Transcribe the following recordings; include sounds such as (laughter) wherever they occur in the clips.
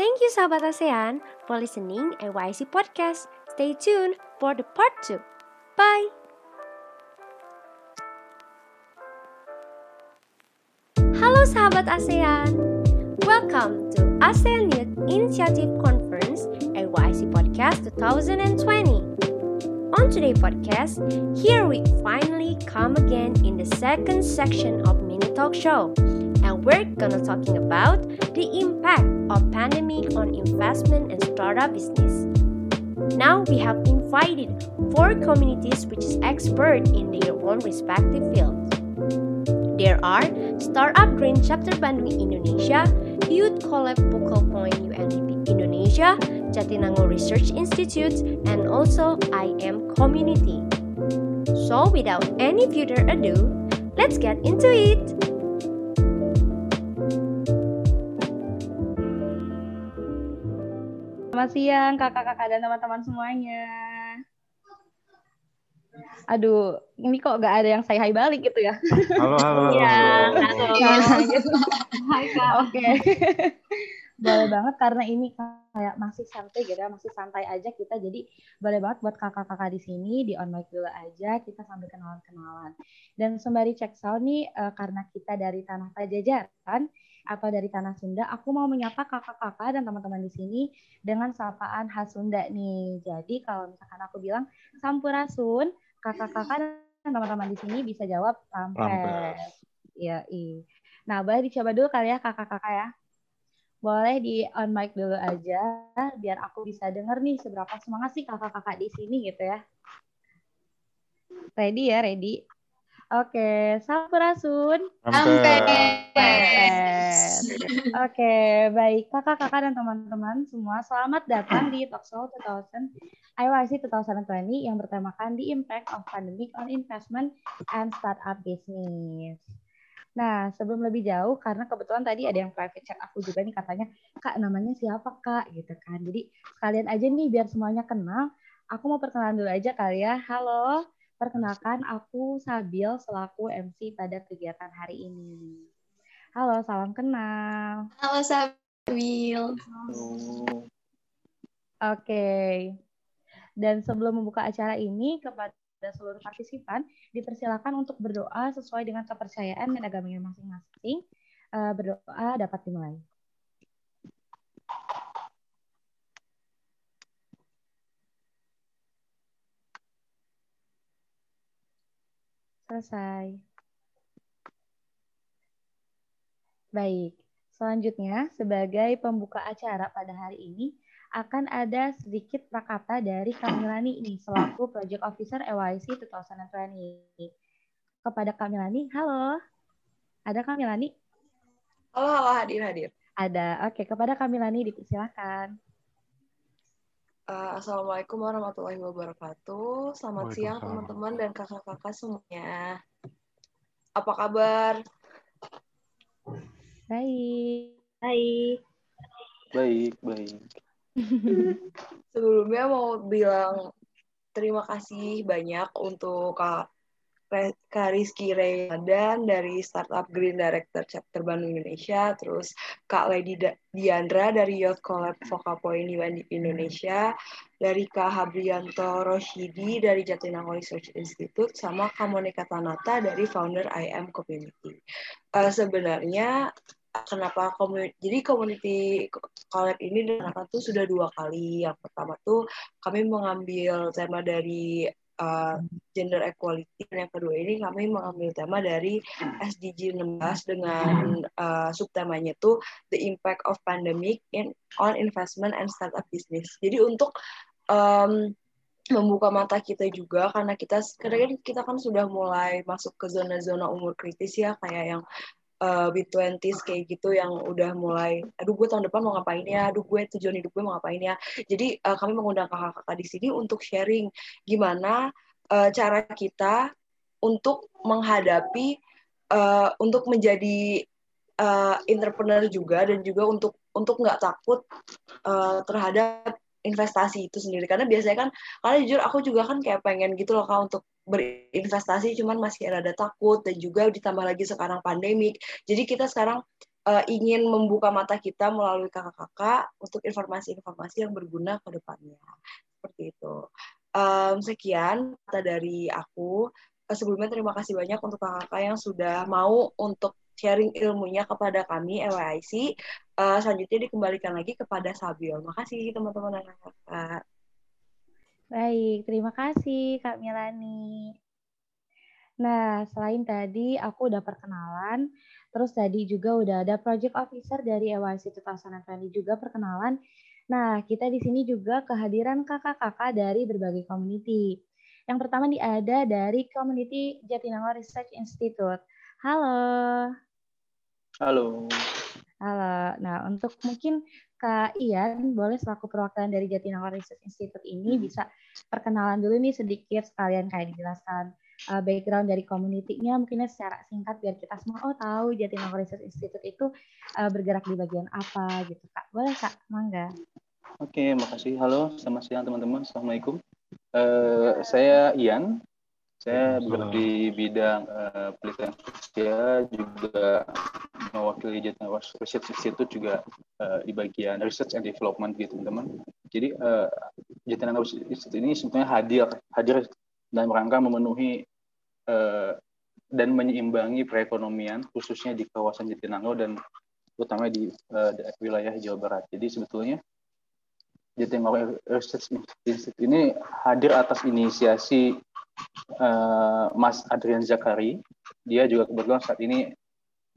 Thank you sahabat ASEAN for listening to AYC Podcast. Stay tuned for the part 2. Bye! Halo sahabat ASEAN. Welcome to ASEAN Youth Initiative Conference AYC Podcast 2020. On today's podcast, here we finally come again in the second section of Mini Talk Show and we're gonna talking about the impact of pandemic on investment and startup business. Now we have invited four communities which is expert in their own respective fields. There are Startup Green Chapter Bandung Indonesia, Youth Collab Focal Point UNDP Indonesia, Jatinangor Research Institute, and also IM Community. So without any further ado, let's get into it! Selamat siang kakak-kakak dan teman-teman semuanya. Aduh, ini kok gak ada yang saya hai balik gitu ya? Halo, halo. Iya, halo. Hai kak. Oke. boleh banget karena ini kayak masih santai gitu ya, masih santai aja kita. Jadi boleh banget buat kakak-kakak di sini di on mic dulu aja kita sambil kenalan-kenalan. Dan sembari cek sound nih eh, karena kita dari tanah Pajajaran atau dari tanah Sunda, aku mau menyapa kakak-kakak dan teman-teman di sini dengan sapaan khas Sunda nih. Jadi kalau misalkan aku bilang Sampurasun, kakak-kakak dan teman-teman di sini bisa jawab Rampes. Iya, iya. Nah, boleh dicoba dulu kali ya kakak-kakak ya. Boleh di on mic dulu aja biar aku bisa denger nih seberapa semangat sih kakak-kakak di sini gitu ya. Ready ya, ready? Oke, Sampurasun. Rampes. Oke, baik kakak-kakak dan teman-teman semua, selamat datang di Talkshow 2000 IYC 2020 yang bertemakan The Impact of Pandemic on Investment and Startup Business. Nah, sebelum lebih jauh, karena kebetulan tadi ada yang private chat aku juga nih katanya, Kak namanya siapa Kak? Gitu kan. Jadi sekalian aja nih biar semuanya kenal, aku mau perkenalan dulu aja kali ya. Halo, perkenalkan aku Sabil selaku MC pada kegiatan hari ini. Halo, salam kenal. Halo Sabil. Oke. Dan sebelum membuka acara ini, kepada seluruh partisipan, dipersilakan untuk berdoa sesuai dengan kepercayaan dan agamanya masing-masing. Eh, berdoa dapat dimulai. Selesai. Baik. Selanjutnya, sebagai pembuka acara pada hari ini, akan ada sedikit prakata dari Kamilani ini selaku Project Officer EYC 2020. Kepada Kamilani, halo. Ada Kamilani? Halo, halo hadir hadir. Ada. Oke, kepada Kamilani dipersilakan. Uh, Assalamualaikum warahmatullahi wabarakatuh. Selamat siang teman-teman dan kakak-kakak semuanya. Apa kabar? Baik. Baik. Baik, baik. (laughs) Sebelumnya mau bilang terima kasih banyak untuk Kak, Kak Rizky Ramadan dari Startup Green Director Chapter Bandung Indonesia, terus Kak Lady Diandra dari Youth Collab Focal Point Indonesia, dari Kak Habrianto Roshidi dari Jatinangor Research Institute, sama Kak Monica Tanata dari founder IM Community. Eh, sebenarnya kenapa community jadi community collab ini dilaksanakan tuh sudah dua kali yang pertama tuh kami mengambil tema dari uh, gender equality. Dan yang kedua ini kami mengambil tema dari SDG 16 dengan uh, subtemanya tuh the impact of pandemic in on investment and startup business. Jadi untuk um, membuka mata kita juga karena kita karena kita kan sudah mulai masuk ke zona-zona umur kritis ya kayak yang uh, mid-20s kayak gitu yang udah mulai aduh gue tahun depan mau ngapain ya? Aduh gue tujuan hidup gue mau ngapain ya? Jadi uh, kami mengundang kakak-kakak di sini untuk sharing gimana uh, cara kita untuk menghadapi uh, untuk menjadi uh, entrepreneur juga dan juga untuk untuk nggak takut uh, terhadap investasi itu sendiri. Karena biasanya kan karena jujur aku juga kan kayak pengen gitu loh kak untuk berinvestasi cuman masih rada takut dan juga ditambah lagi sekarang pandemik jadi kita sekarang uh, ingin membuka mata kita melalui kakak-kakak untuk informasi-informasi yang berguna ke depannya. Seperti itu. Um, sekian kata dari aku. Sebelumnya terima kasih banyak untuk kakak-kakak yang sudah mau untuk sharing ilmunya kepada kami EYIC. Uh, selanjutnya dikembalikan lagi kepada Sabil. Makasih teman-teman dan kakak. Baik, terima kasih Kak Milani. Nah, selain tadi aku udah perkenalan, terus tadi juga udah ada project officer dari EYC 2020 juga perkenalan. Nah, kita di sini juga kehadiran kakak-kakak dari berbagai community. Yang pertama nih ada dari Community Jatinangor Research Institute. Halo. Halo. Halo. Nah, untuk mungkin Kak Ian, boleh selaku perwakilan dari Jatinangor Research Institute ini hmm. bisa perkenalan dulu nih sedikit sekalian kayak dijelaskan uh, background dari community-nya mungkinnya secara singkat biar kita semua oh tahu Jatinangor Research Institute itu uh, bergerak di bagian apa gitu Kak. Boleh Kak? Mangga. Oke, makasih. Halo, selamat siang teman-teman. Assalamualaikum. Uh, saya Ian, saya bergerak di bidang uh, penelitian sosial juga mewakili Jatinangor Research Institute juga uh, di bagian research and development gitu teman-teman. Jadi uh, Jatinangor Institute ini sebetulnya hadir hadir dalam rangka memenuhi uh, dan menyeimbangi perekonomian khususnya di kawasan Jatinangor dan utama di uh, wilayah Jawa Barat. Jadi sebetulnya Jatinangor Research Institute ini hadir atas inisiasi uh, Mas Adrian Zakari. Dia juga kebetulan saat ini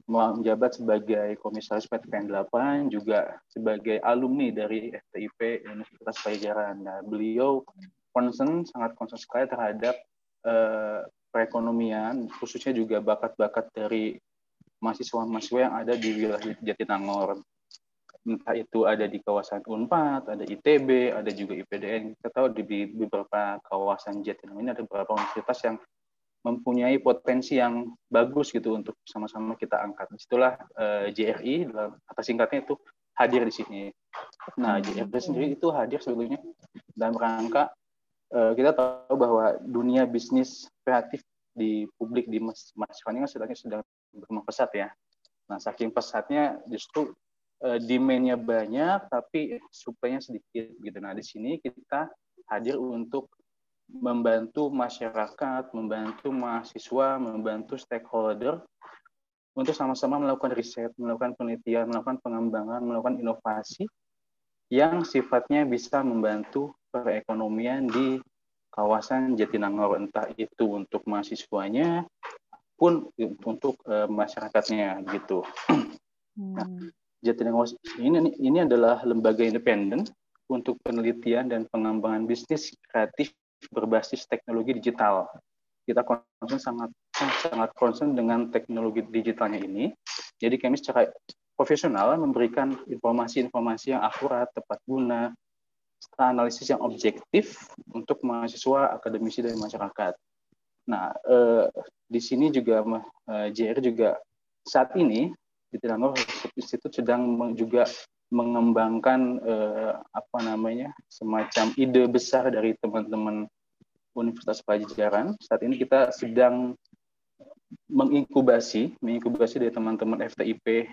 menjabat sebagai komisaris PTPN 8, juga sebagai alumni dari FTIP Universitas Pajajaran. Nah, beliau concern, sangat concern sekali terhadap uh, perekonomian, khususnya juga bakat-bakat dari mahasiswa-mahasiswa yang ada di wilayah Jatinangor entah itu ada di kawasan Unpad, ada ITB, ada juga IPDN. Kita tahu di beberapa kawasan Jatinangor ini ada beberapa universitas yang mempunyai potensi yang bagus gitu untuk sama-sama kita angkat. Itulah uh, eh, JRI atas singkatnya itu hadir di sini. Nah, JRI sendiri itu hadir sebetulnya dalam rangka uh, kita tahu bahwa dunia bisnis kreatif di publik di ini kan sedang sedang berkembang pesat ya. Nah, saking pesatnya justru uh, demand-nya banyak tapi supply-nya sedikit gitu. Nah, di sini kita hadir untuk membantu masyarakat, membantu mahasiswa, membantu stakeholder untuk sama-sama melakukan riset, melakukan penelitian, melakukan pengembangan, melakukan inovasi yang sifatnya bisa membantu perekonomian di kawasan Jatinangor entah itu untuk mahasiswanya pun untuk uh, masyarakatnya gitu. (clears throat) Nah, hmm. Jatinangor ini ini adalah lembaga independen untuk penelitian dan pengembangan bisnis kreatif berbasis teknologi digital. Kita concern sangat sangat concern dengan teknologi digitalnya ini. Jadi kami secara profesional memberikan informasi-informasi yang akurat, tepat guna, analisis yang objektif untuk mahasiswa, akademisi, dan masyarakat. Nah, eh, di sini juga eh, JR juga saat ini di Tinangor Institut sedang juga mengembangkan eh, apa namanya semacam ide besar dari teman-teman Universitas Pajajaran. Saat ini kita sedang menginkubasi, menginkubasi dari teman-teman FTIP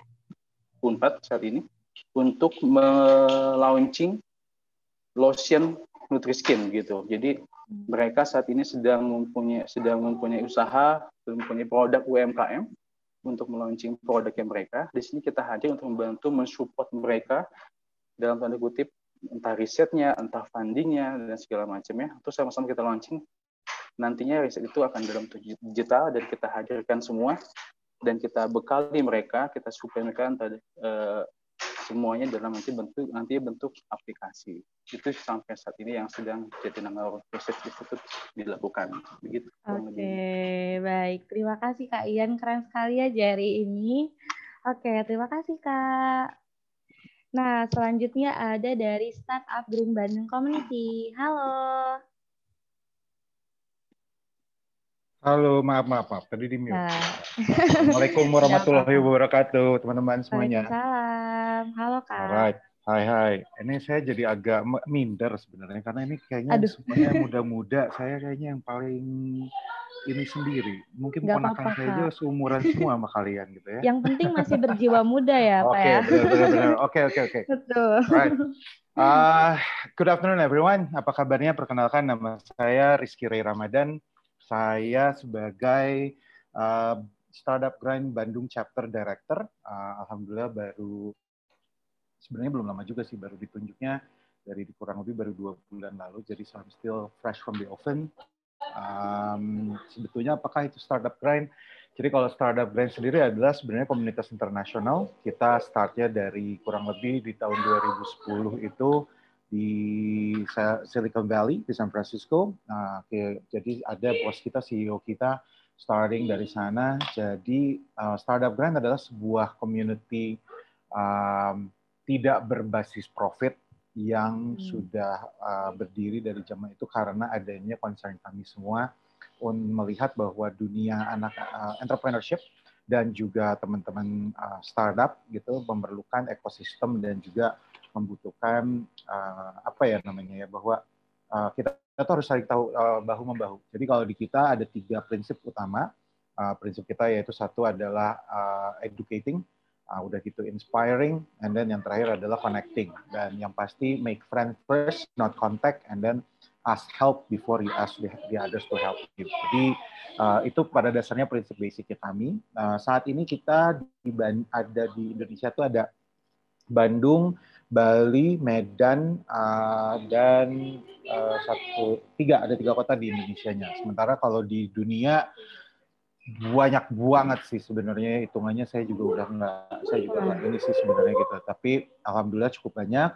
Unpad saat ini untuk melaunching lotion Nutriskin gitu. Jadi mereka saat ini sedang mempunyai sedang mempunyai usaha, mempunyai produk UMKM untuk melaunching produknya mereka. Di sini kita hadir untuk membantu mensupport mereka dalam tanda kutip entah risetnya, entah fundingnya dan segala macamnya. Terus sama-sama kita launching. Nantinya riset itu akan dalam digital dan kita hadirkan semua dan kita bekali mereka, kita supply mereka entah, uh, semuanya dalam nanti bentuk nanti bentuk aplikasi itu sampai saat ini yang sedang Jatinangor Research Institute dilakukan begitu oke okay, baik terima kasih kak Ian keren sekali ya jari ini oke okay, terima kasih kak nah selanjutnya ada dari startup Green Bandung Community halo Halo, maaf, maaf, maaf. Tadi di mute. Nah. Assalamualaikum warahmatullahi wabarakatuh, teman-teman semuanya. Salam. Halo, Kak. Alright. Hai hai, ini saya jadi agak minder sebenarnya karena ini kayaknya Aduh. semuanya (laughs) muda-muda. Saya kayaknya yang paling ini sendiri. Mungkin ponakan saya aja seumuran semua sama kalian gitu ya. Yang penting masih berjiwa muda ya, Pak Oke, ya. Oke, oke, oke. Betul. Right. Uh, good afternoon everyone. Apa kabarnya? Perkenalkan nama saya Rizky Ray Ramadan. Saya sebagai uh, Startup Grind Bandung Chapter Director. Uh, Alhamdulillah baru sebenarnya belum lama juga sih baru ditunjuknya dari kurang lebih baru dua bulan lalu. Jadi so I'm still fresh from the oven. Um, sebetulnya apakah itu startup grind? Jadi kalau startup grind sendiri adalah sebenarnya komunitas internasional. Kita startnya dari kurang lebih di tahun 2010 itu di Silicon Valley di San Francisco. Nah, jadi ada bos kita, CEO kita starting dari sana. Jadi uh, startup grind adalah sebuah community um, tidak berbasis profit yang hmm. sudah uh, berdiri dari zaman itu karena adanya concern kami semua melihat bahwa dunia anak uh, entrepreneurship dan juga teman-teman uh, startup gitu memerlukan ekosistem dan juga membutuhkan uh, apa ya namanya ya bahwa uh, kita, kita harus saling tahu uh, bahu membahu. Jadi kalau di kita ada tiga prinsip utama. Uh, prinsip kita yaitu satu adalah uh, educating, uh, udah gitu inspiring, and then yang terakhir adalah connecting. Dan yang pasti make friend first, not contact, and then ask help before you ask the, the others to help you. Jadi uh, itu pada dasarnya prinsip basic kami. Uh, saat ini kita di, ada di Indonesia itu ada Bandung, Bali, Medan, uh, dan uh, satu tiga ada tiga kota di Indonesia-nya. Sementara kalau di dunia banyak banget sih sebenarnya hitungannya saya juga udah nggak saya juga nggak ini sih sebenarnya gitu. Tapi alhamdulillah cukup banyak.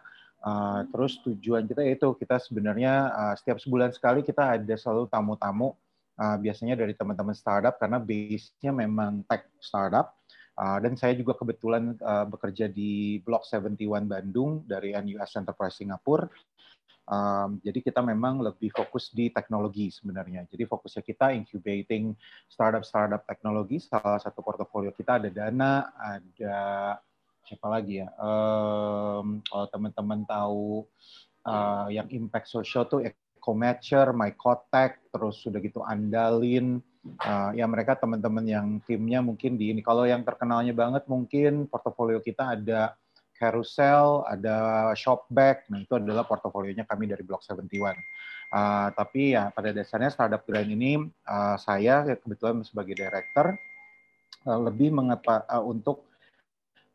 Uh, terus tujuan kita yaitu kita sebenarnya uh, setiap sebulan sekali kita ada selalu tamu-tamu. Uh, biasanya dari teman-teman startup karena base-nya memang tech startup. Uh, dan saya juga kebetulan uh, bekerja di Block 71 Bandung dari NUS Enterprise Singapura Um, jadi kita memang lebih fokus di teknologi sebenarnya. Jadi fokusnya kita incubating startup-startup teknologi. Salah satu portofolio kita ada Dana, ada siapa lagi ya? Um, kalau teman-teman tahu uh, yang impact social tuh Ecomatcher, MyCotek, terus sudah gitu Andalin. Uh, ya mereka teman-teman yang timnya mungkin di ini. Kalau yang terkenalnya banget mungkin portofolio kita ada Carousel, ada Shopback, nah itu adalah portofolionya kami dari Block 71. Uh, tapi ya pada dasarnya startup grand ini uh, saya kebetulan sebagai director uh, lebih mengepa, uh, untuk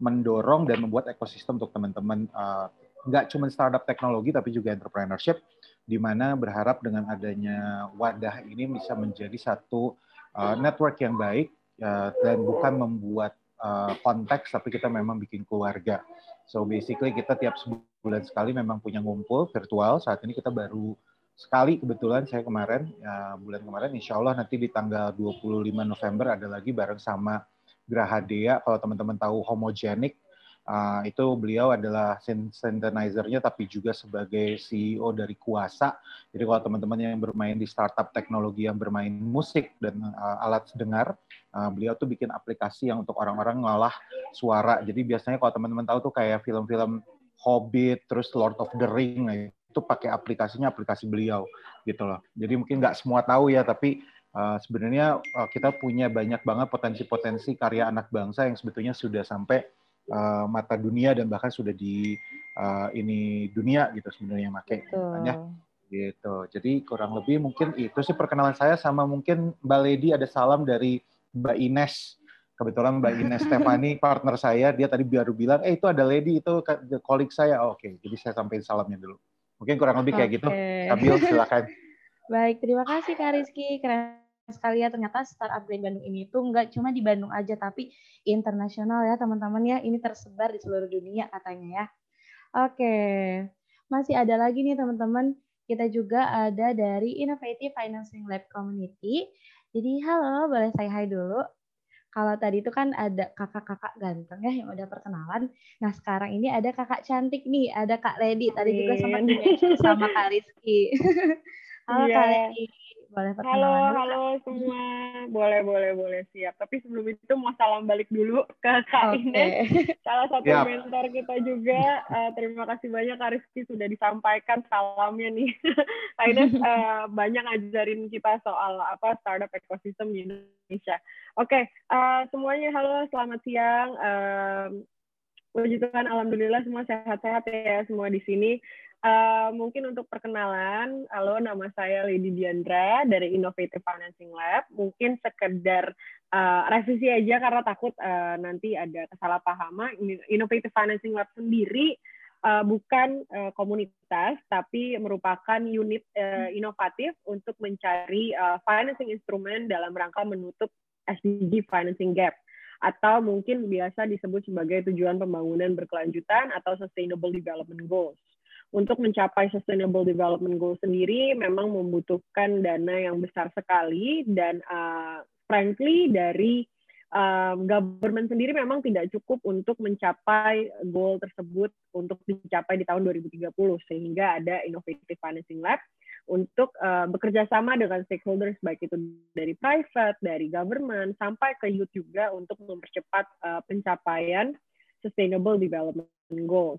mendorong dan membuat ekosistem untuk teman-teman uh, nggak cuma startup teknologi tapi juga entrepreneurship di mana berharap dengan adanya wadah ini bisa menjadi satu uh, network yang baik uh, dan bukan membuat uh, konteks tapi kita memang bikin keluarga. So basically kita tiap sebulan sekali memang punya ngumpul virtual. Saat ini kita baru sekali kebetulan saya kemarin ya, bulan kemarin insya Allah nanti di tanggal 25 November ada lagi bareng sama Grahadea kalau teman-teman tahu homogenic Uh, itu beliau adalah synthesizer-nya tapi juga sebagai CEO dari Kuasa. Jadi kalau teman-teman yang bermain di startup teknologi yang bermain musik dan uh, alat dengar, uh, beliau tuh bikin aplikasi yang untuk orang-orang ngolah suara. Jadi biasanya kalau teman-teman tahu tuh kayak film-film Hobbit, terus Lord of the Ring, itu pakai aplikasinya aplikasi beliau gitu loh. Jadi mungkin nggak semua tahu ya, tapi uh, sebenarnya uh, kita punya banyak banget potensi-potensi karya anak bangsa yang sebetulnya sudah sampai uh, mata dunia dan bahkan sudah di uh, ini dunia gitu sebenarnya make ya gitu. Jadi kurang lebih mungkin itu sih perkenalan saya sama mungkin Mbak Lady ada salam dari Mbak Ines. Kebetulan Mbak Ines Stefani (laughs) partner saya, dia tadi baru bilang, eh itu ada Lady itu kolik saya. Oh, Oke, okay. jadi saya sampaikan salamnya dulu. Mungkin kurang lebih kayak okay. gitu. Sambil silakan. (laughs) Baik, terima kasih Kak Rizky. Keren sekali ya ternyata startup Green Bandung ini tuh nggak cuma di Bandung aja tapi internasional ya teman-teman ya ini tersebar di seluruh dunia katanya ya. Oke, masih ada lagi nih teman-teman kita juga ada dari Innovative Financing Lab Community. Jadi halo, boleh saya hai dulu. Kalau tadi itu kan ada kakak-kakak ganteng ya yang udah perkenalan. Nah sekarang ini ada kakak cantik nih, ada Kak Lady. Tadi juga sempat sama Kak Rizky. (laughs) halo yeah. Kak Lady. Boleh Halo, halo semua. Boleh, boleh, boleh siap. Tapi sebelum itu mau salam balik dulu ke Kak okay. Ines, salah satu yep. mentor kita juga. Uh, terima kasih banyak Kak Rizky sudah disampaikan salamnya nih. (laughs) Kak Ines uh, (laughs) banyak ngajarin kita soal apa startup ekosistem di Indonesia. Oke, okay, uh, semuanya halo, selamat siang. Uh, Puji Tuhan, Alhamdulillah semua sehat-sehat ya semua di sini. Uh, mungkin untuk perkenalan, halo nama saya Lady Diandra dari Innovative Financing Lab. Mungkin sekedar uh, revisi aja karena takut uh, nanti ada kesalahpahaman. Innovative Financing Lab sendiri uh, bukan uh, komunitas, tapi merupakan unit uh, inovatif untuk mencari uh, financing instrumen dalam rangka menutup SDG financing gap atau mungkin biasa disebut sebagai tujuan pembangunan berkelanjutan atau Sustainable Development Goals untuk mencapai Sustainable Development Goal sendiri memang membutuhkan dana yang besar sekali dan uh, frankly dari um, government sendiri memang tidak cukup untuk mencapai goal tersebut untuk dicapai di tahun 2030 sehingga ada Innovative Financing Lab untuk uh, bekerja sama dengan stakeholders baik itu dari private, dari government sampai ke youth juga untuk mempercepat uh, pencapaian Sustainable Development Goals.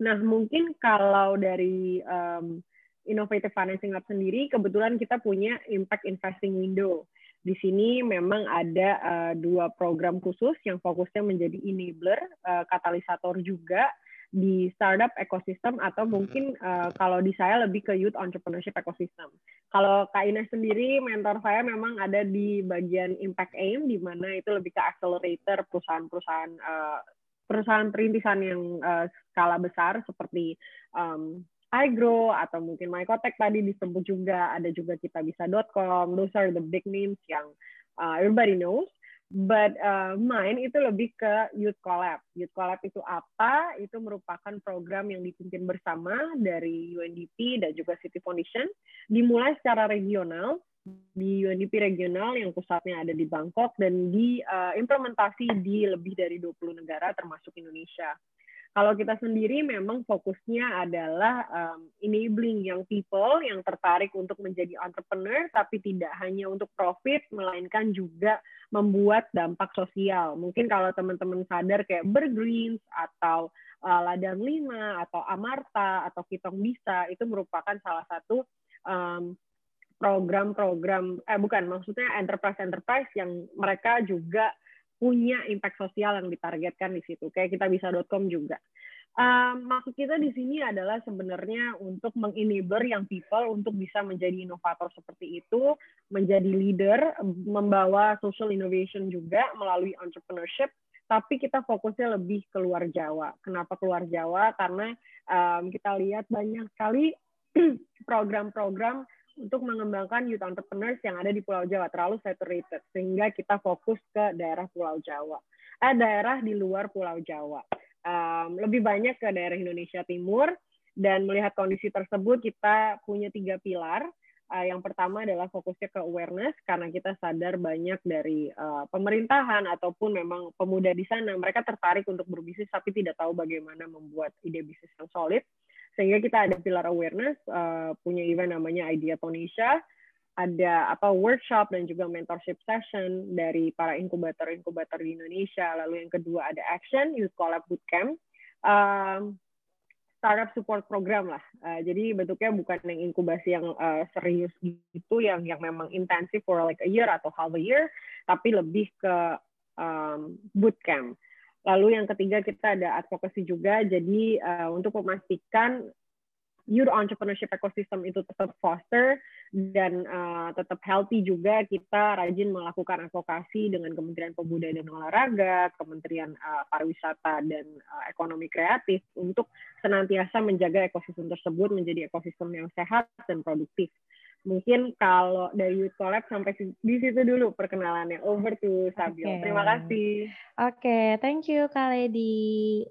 Nah, mungkin kalau dari um, Innovative Financing Lab sendiri, kebetulan kita punya Impact Investing Window. Di sini memang ada uh, dua program khusus yang fokusnya menjadi enabler, uh, katalisator juga di startup ekosistem atau mungkin uh, kalau di saya lebih ke youth entrepreneurship ekosistem. Kalau Kak Ines sendiri, mentor saya memang ada di bagian impact aim, di mana itu lebih ke accelerator perusahaan-perusahaan uh, perusahaan perintisan yang uh, skala besar seperti um, iGrow atau mungkin MyCotek tadi disebut juga ada juga kita bisa.com those are the big names yang uh, everybody knows but uh, mine itu lebih ke Youth Collab. Youth Collab itu apa? Itu merupakan program yang dipimpin bersama dari UNDP dan juga City Foundation, dimulai secara regional di UNDP regional yang pusatnya ada di Bangkok dan diimplementasi uh, di lebih dari 20 negara termasuk Indonesia. Kalau kita sendiri memang fokusnya adalah um, enabling young people yang tertarik untuk menjadi entrepreneur, tapi tidak hanya untuk profit, melainkan juga membuat dampak sosial. Mungkin kalau teman-teman sadar kayak Bergreens atau uh, Ladang Lima atau Amarta atau Kitong Bisa itu merupakan salah satu um, program-program eh bukan maksudnya enterprise-enterprise yang mereka juga punya impact sosial yang ditargetkan di situ. Kayak kita bisa.com juga. Um, maksud kita di sini adalah sebenarnya untuk mengenable yang people untuk bisa menjadi inovator seperti itu, menjadi leader, membawa social innovation juga melalui entrepreneurship. Tapi kita fokusnya lebih keluar Jawa. Kenapa keluar Jawa? Karena um, kita lihat banyak sekali (clears throat) program-program untuk mengembangkan youth entrepreneurs yang ada di Pulau Jawa. Terlalu saturated sehingga kita fokus ke daerah Pulau Jawa. Eh daerah di luar Pulau Jawa. Um, lebih banyak ke daerah Indonesia Timur dan melihat kondisi tersebut kita punya tiga pilar. Uh, yang pertama adalah fokusnya ke awareness karena kita sadar banyak dari uh, pemerintahan ataupun memang pemuda di sana. Mereka tertarik untuk berbisnis tapi tidak tahu bagaimana membuat ide bisnis yang solid sehingga kita ada pilar awareness uh, punya event namanya Idea Tonisha. Ada apa workshop dan juga mentorship session dari para inkubator-inkubator di Indonesia. Lalu yang kedua ada action youth collab bootcamp. Um, startup support program lah. Uh, jadi bentuknya bukan yang inkubasi yang uh, serius gitu yang yang memang intensif for like a year atau half a year tapi lebih ke um, bootcamp Lalu yang ketiga kita ada advokasi juga, jadi uh, untuk memastikan youth entrepreneurship ecosystem itu tetap foster dan uh, tetap healthy juga kita rajin melakukan advokasi dengan Kementerian Pemuda dan Olahraga, Kementerian uh, Pariwisata dan uh, Ekonomi Kreatif untuk senantiasa menjaga ekosistem tersebut menjadi ekosistem yang sehat dan produktif mungkin kalau dari Youth Collab sampai di situ dulu perkenalannya. Over to Sabil. Okay. Terima kasih. Oke, okay, thank you Kak Lady.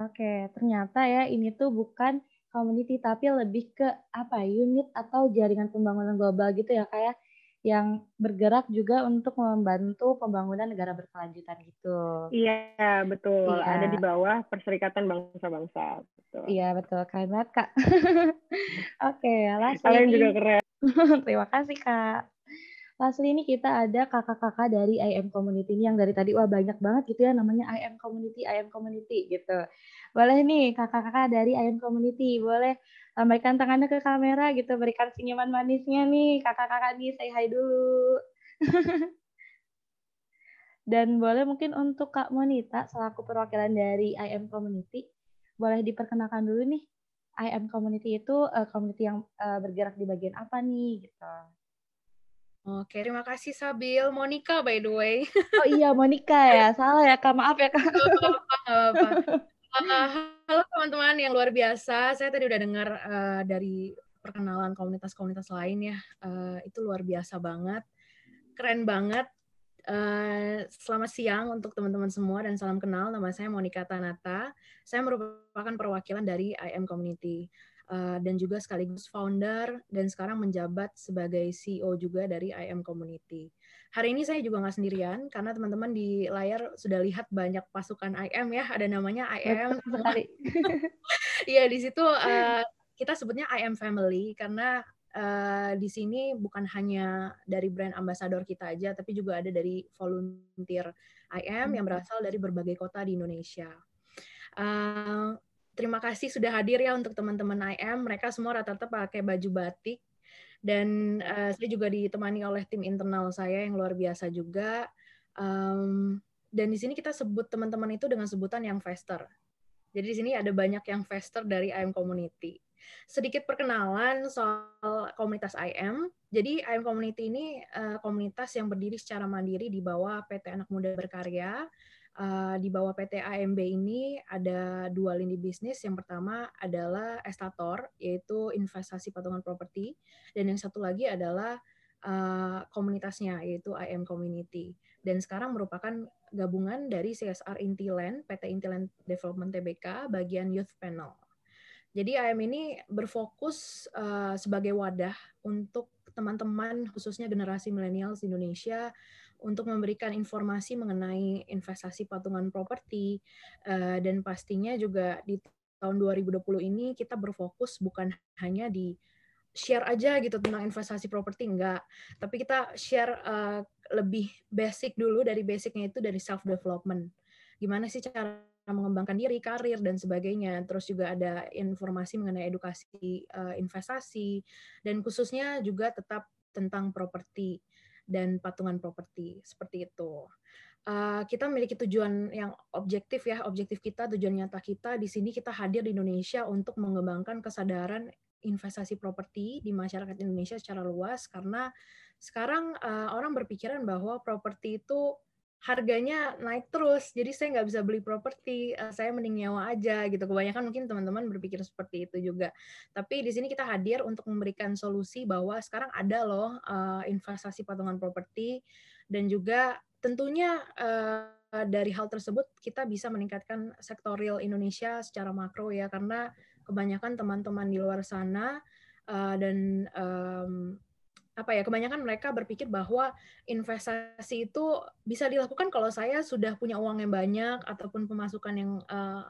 Oke, okay, ternyata ya ini tuh bukan community tapi lebih ke apa unit atau jaringan pembangunan global gitu ya kayak ya. Yang bergerak juga untuk membantu pembangunan negara berkelanjutan gitu. Iya, betul. Iya. Ada di bawah Perserikatan Bangsa-Bangsa. Iya, betul. Keren banget, Kak. (laughs) Oke, okay, Kalian juga keren. (laughs) Terima kasih, Kak. Lastly ini kita ada kakak-kakak dari IM Community ini yang dari tadi wah banyak banget gitu ya namanya IM Community, IM Community gitu. Boleh nih kakak-kakak dari IM Community, boleh lambaikan tangannya ke kamera gitu, berikan senyuman manisnya nih kakak-kakak nih, say hi dulu. (laughs) Dan boleh mungkin untuk Kak Monita selaku perwakilan dari IM Community, boleh diperkenalkan dulu nih IM Community itu uh, community yang uh, bergerak di bagian apa nih gitu. Oke, terima kasih Sabil. Monica by the way. (laughs) Oh iya, Monica ya. Salah ya, Kak. Maaf ya, Kak. apa-apa. Uh, (laughs) halo teman-teman yang luar biasa. Saya tadi udah dengar uh, dari perkenalan komunitas-komunitas lain ya. Uh, itu luar biasa banget. Keren banget. Uh, selamat siang untuk teman-teman semua dan salam kenal. Nama saya Monica Tanata. Saya merupakan perwakilan dari IM Community. Eh, dan juga sekaligus founder dan sekarang menjabat sebagai CEO juga dari IM Community. Hari ini saya juga nggak sendirian karena teman-teman di layar sudah lihat banyak pasukan IM ya, ada namanya IM. (laughs) Iya di situ uh, kita sebutnya IM Family karena uh, di sini bukan hanya dari brand ambassador kita aja, tapi juga ada dari volunteer IM yang hmm. berasal dari berbagai kota di Indonesia. Uh, terima kasih sudah hadir ya untuk teman-teman IM. Mereka semua rata-rata pakai baju batik. Dan uh, saya juga ditemani oleh tim internal saya yang luar biasa juga. Um, dan di sini kita sebut teman-teman itu dengan sebutan yang faster. Jadi di sini ada banyak yang faster dari IM Community. Sedikit perkenalan soal komunitas IM. Jadi IM Community ini uh, komunitas yang berdiri secara mandiri di bawah PT Anak Muda Berkarya uh, di bawah PT AMB ini ada dua lini bisnis. Yang pertama adalah estator, yaitu investasi patungan properti, dan yang satu lagi adalah uh, komunitasnya, yaitu IM Community. Dan sekarang merupakan gabungan dari CSR Intiland, PT Intiland Development Tbk, bagian Youth Panel. Jadi IM ini berfokus uh, sebagai wadah untuk teman-teman khususnya generasi milenial di Indonesia untuk memberikan informasi mengenai investasi patungan properti uh, dan pastinya juga di tahun 2020 ini kita berfokus bukan hanya di share aja gitu tentang investasi properti enggak, tapi kita share uh, lebih basic dulu dari basicnya itu dari self development. Gimana sih cara mengembangkan diri, karir dan sebagainya. Terus juga ada informasi mengenai edukasi uh, investasi dan khususnya juga tetap tentang properti dan patungan properti seperti itu. Uh, kita memiliki tujuan yang objektif ya, objektif kita, tujuan nyata kita di sini kita hadir di Indonesia untuk mengembangkan kesadaran investasi properti di masyarakat Indonesia secara luas karena sekarang uh, orang berpikiran bahwa properti itu harganya naik terus, jadi saya nggak bisa beli properti, uh, saya mending nyewa aja gitu. Kebanyakan mungkin teman-teman berpikir seperti itu juga. Tapi di sini kita hadir untuk memberikan solusi bahwa sekarang ada loh uh, investasi patungan properti dan juga tentunya uh, dari hal tersebut kita bisa meningkatkan sektor real Indonesia secara makro ya karena kebanyakan teman-teman di luar sana uh, dan um, apa ya kebanyakan mereka berpikir bahwa investasi itu bisa dilakukan kalau saya sudah punya uang yang banyak ataupun pemasukan yang uh,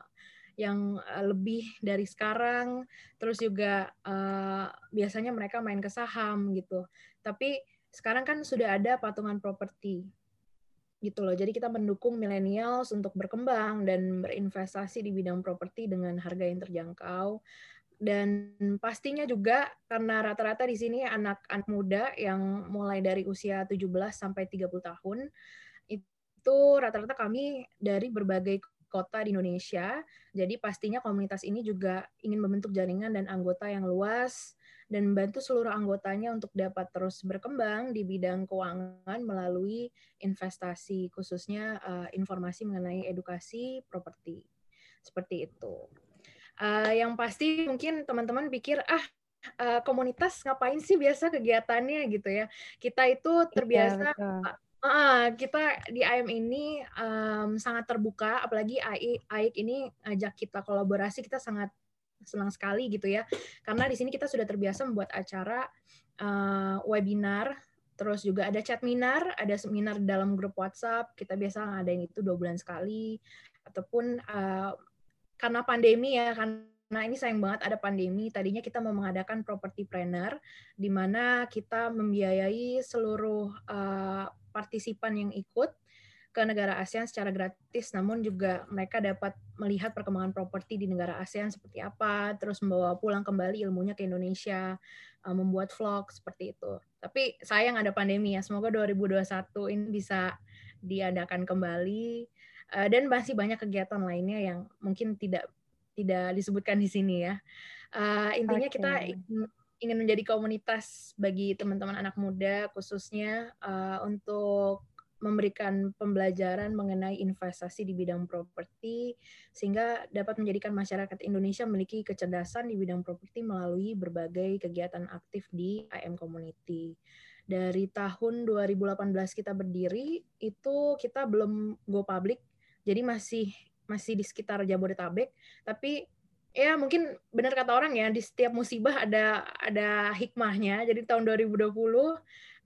yang uh, lebih dari sekarang. Terus juga uh, biasanya mereka main ke saham gitu. Tapi sekarang kan sudah ada patungan properti gitu loh. Jadi kita mendukung millennials untuk berkembang dan berinvestasi di bidang properti dengan harga yang terjangkau dan pastinya juga karena rata-rata di sini anak-anak muda yang mulai dari usia 17 sampai 30 tahun itu rata-rata kami dari berbagai kota di Indonesia. Jadi pastinya komunitas ini juga ingin membentuk jaringan dan anggota yang luas dan membantu seluruh anggotanya untuk dapat terus berkembang di bidang keuangan melalui investasi khususnya uh, informasi mengenai edukasi properti. Seperti itu. Uh, yang pasti mungkin teman-teman pikir ah uh, komunitas ngapain sih biasa kegiatannya gitu ya. Kita itu iya, terbiasa ya, uh, kita di IM ini um, sangat terbuka apalagi AI AIK ini ajak kita kolaborasi kita sangat senang sekali gitu ya. Karena di sini kita sudah terbiasa membuat acara uh, webinar Terus juga ada chat minar, ada seminar dalam grup WhatsApp. Kita biasa ngadain itu dua bulan sekali. Ataupun uh, karena pandemi ya, karena ini sayang banget ada pandemi. Tadinya kita mau mengadakan property planner, di mana kita membiayai seluruh uh, partisipan yang ikut ke negara ASEAN secara gratis, namun juga mereka dapat melihat perkembangan properti di negara ASEAN seperti apa, terus membawa pulang kembali ilmunya ke Indonesia, uh, membuat vlog seperti itu. Tapi sayang ada pandemi ya, semoga 2021 ini bisa diadakan kembali uh, dan masih banyak kegiatan lainnya yang mungkin tidak tidak disebutkan di sini ya. Uh, intinya okay. kita ingin menjadi komunitas bagi teman-teman anak muda khususnya uh, untuk memberikan pembelajaran mengenai investasi di bidang properti sehingga dapat menjadikan masyarakat Indonesia memiliki kecerdasan di bidang properti melalui berbagai kegiatan aktif di IM Community. Dari tahun 2018 kita berdiri itu kita belum go public jadi masih masih di sekitar Jabodetabek tapi ya mungkin benar kata orang ya di setiap musibah ada ada hikmahnya. Jadi tahun 2020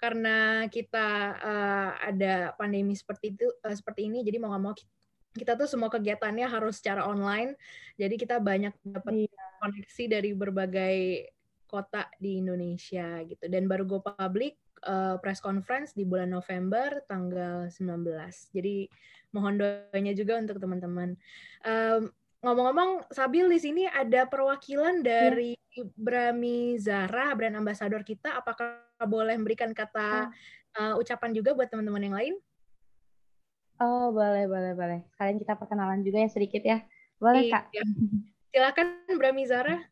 karena kita uh, ada pandemi seperti itu uh, seperti ini jadi mau nggak mau kita tuh semua kegiatannya harus secara online jadi kita banyak dapat iya. koneksi dari berbagai kota di Indonesia gitu dan baru go public uh, press conference di bulan November tanggal 19 jadi mohon doanya juga untuk teman-teman um, ngomong-ngomong Sabil di sini ada perwakilan iya. dari ya. Brami Zara brand ambassador kita apakah boleh memberikan kata uh, ucapan juga buat teman-teman yang lain? Oh boleh boleh boleh. Kalian kita perkenalan juga ya sedikit ya. Boleh iya. kak. Silakan Brami Zara.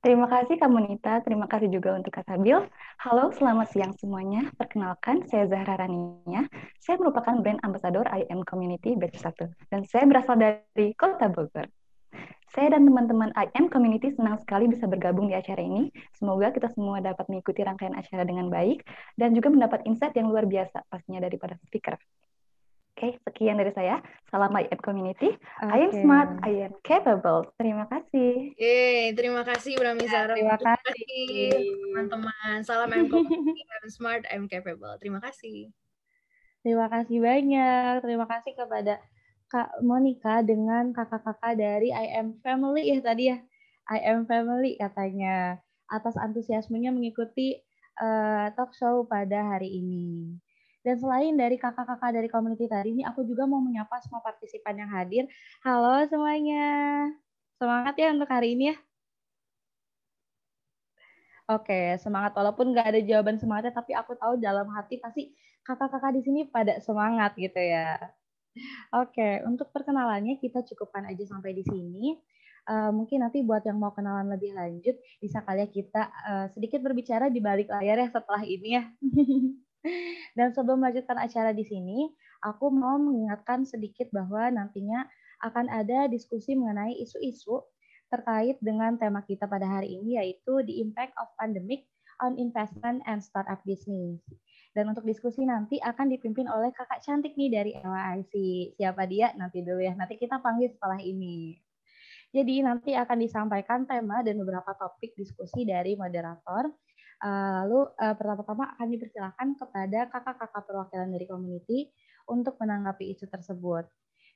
Terima kasih Kak Monita, terima kasih juga untuk Kak Sabil. Halo, selamat siang semuanya. Perkenalkan, saya Zahra Rania. Saya merupakan brand ambassador IM Community Batch 1, dan saya berasal dari Kota Bogor. Saya dan teman-teman IM Community senang sekali bisa bergabung di acara ini. Semoga kita semua dapat mengikuti rangkaian acara dengan baik, dan juga mendapat insight yang luar biasa pastinya daripada speaker. Oke, okay, sekian dari saya. Salam IM Community. Okay. I am smart, I am capable. Terima kasih. Yeay, terima kasih Brami Zara. Terima kasih. Teman-teman, salam IM Community, I am smart, I am capable. Terima kasih. Terima kasih banyak. Terima kasih kepada Kak Monica dengan kakak-kakak dari I am Family ya tadi ya. I am Family katanya. Atas antusiasmenya mengikuti uh, talk show pada hari ini. Dan selain dari kakak-kakak dari community tadi ini, aku juga mau menyapa semua partisipan yang hadir. Halo semuanya. Semangat ya untuk hari ini ya. Oke, semangat walaupun nggak ada jawaban semangatnya, tapi aku tahu dalam hati pasti kakak-kakak di sini pada semangat gitu ya. Oke, untuk perkenalannya kita cukupkan aja sampai di sini. Uh, mungkin nanti buat yang mau kenalan lebih lanjut, bisa kali ya kita uh, sedikit berbicara di balik layar ya setelah ini ya. (laughs) Dan sebelum melanjutkan acara di sini, aku mau mengingatkan sedikit bahwa nantinya akan ada diskusi mengenai isu-isu terkait dengan tema kita pada hari ini yaitu the impact of pandemic on investment and startup business. Dan untuk diskusi nanti akan dipimpin oleh kakak cantik nih dari LIC. Siapa dia? Nanti dulu ya. Nanti kita panggil setelah ini. Jadi nanti akan disampaikan tema dan beberapa topik diskusi dari moderator lalu uh, pertama-tama akan dipersilakan kepada kakak-kakak perwakilan dari community untuk menanggapi isu tersebut.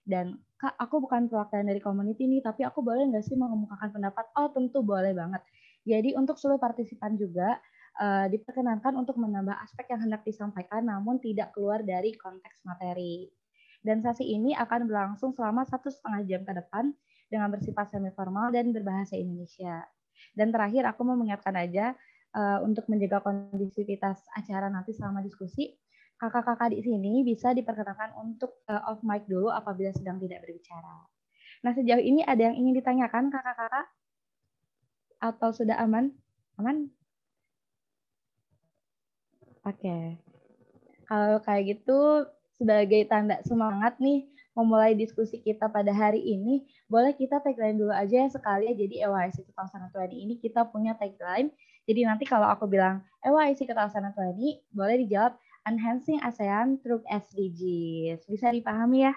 Dan kak, aku bukan perwakilan dari community nih, tapi aku boleh nggak sih mengemukakan pendapat? Oh tentu boleh banget. Jadi untuk seluruh partisipan juga uh, diperkenankan untuk menambah aspek yang hendak disampaikan, namun tidak keluar dari konteks materi. Dan sesi ini akan berlangsung selama satu setengah jam ke depan dengan bersifat semi formal dan berbahasa Indonesia. Dan terakhir aku mau mengingatkan aja uh, untuk menjaga kondisivitas acara nanti selama diskusi, kakak-kakak di sini bisa diperkenalkan untuk uh, off mic dulu apabila sedang tidak berbicara. Nah, sejauh ini ada yang ingin ditanyakan kakak-kakak? Atau sudah aman? Aman? Oke. Okay. Kalau kayak gitu, sebagai tanda semangat nih, memulai diskusi kita pada hari ini, boleh kita tagline dulu aja ya sekali ya. Jadi EYC 2020 ini kita punya tagline jadi nanti kalau aku bilang EYC Ketahanan 20, boleh dijawab Enhancing ASEAN through SDGs. Bisa dipahami ya?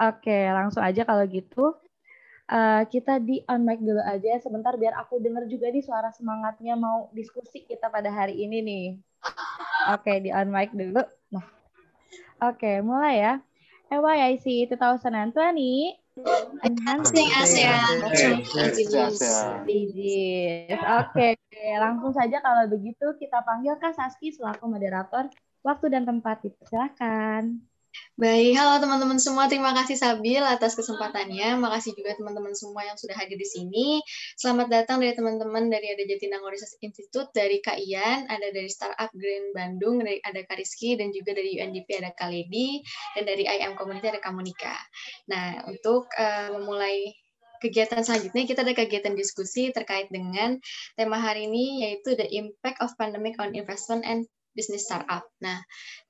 Oke, langsung aja kalau gitu. uh, kita di on mic dulu aja sebentar biar aku dengar juga nih suara semangatnya mau diskusi kita pada hari ini nih. Oke, di on mic dulu. Nah. Oke, mulai ya. AYIC 2020 Enhancing ASEAN. Oke, langsung saja kalau begitu kita panggil Kak Saski selaku moderator. Waktu dan tempat silakan. Baik, halo teman-teman semua. Terima kasih Sabil atas kesempatannya. Makasih juga teman-teman semua yang sudah hadir di sini. Selamat datang dari teman-teman dari ada Jatinangor Research Institute, dari Kak Ian, ada dari Startup Green Bandung, dari ada Kak Rizky, dan juga dari UNDP ada Kak Lady, dan dari IM Community ada Kak Monika. Nah, untuk uh, memulai kegiatan selanjutnya kita ada kegiatan diskusi terkait dengan tema hari ini yaitu the impact of pandemic on investment and bisnis startup. Nah,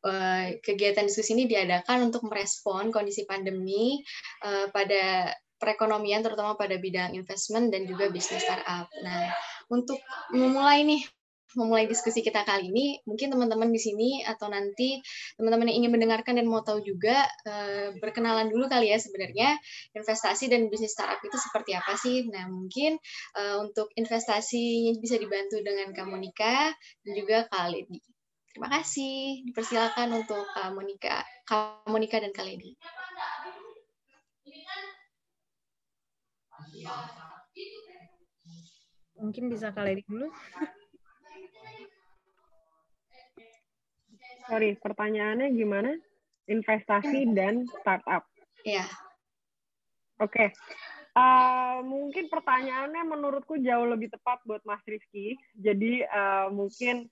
eh, kegiatan diskusi ini diadakan untuk merespon kondisi pandemi eh, pada perekonomian, terutama pada bidang investment dan juga bisnis startup. Nah, untuk memulai nih memulai diskusi kita kali ini, mungkin teman-teman di sini atau nanti teman-teman yang ingin mendengarkan dan mau tahu juga eh, berkenalan dulu kali ya sebenarnya investasi dan bisnis startup itu seperti apa sih? Nah mungkin untuk investasi bisa dibantu dengan Kamonika dan juga Khalid. Terima kasih. Dipersilakan untuk Kak Monika, Kak Monika dan Kak Lady. Mungkin bisa Kak Lady dulu. Sorry, pertanyaannya gimana? Investasi dan startup. Iya. Oke. Okay. Uh, mungkin pertanyaannya menurutku jauh lebih tepat buat Mas Rizky. Jadi uh, mungkin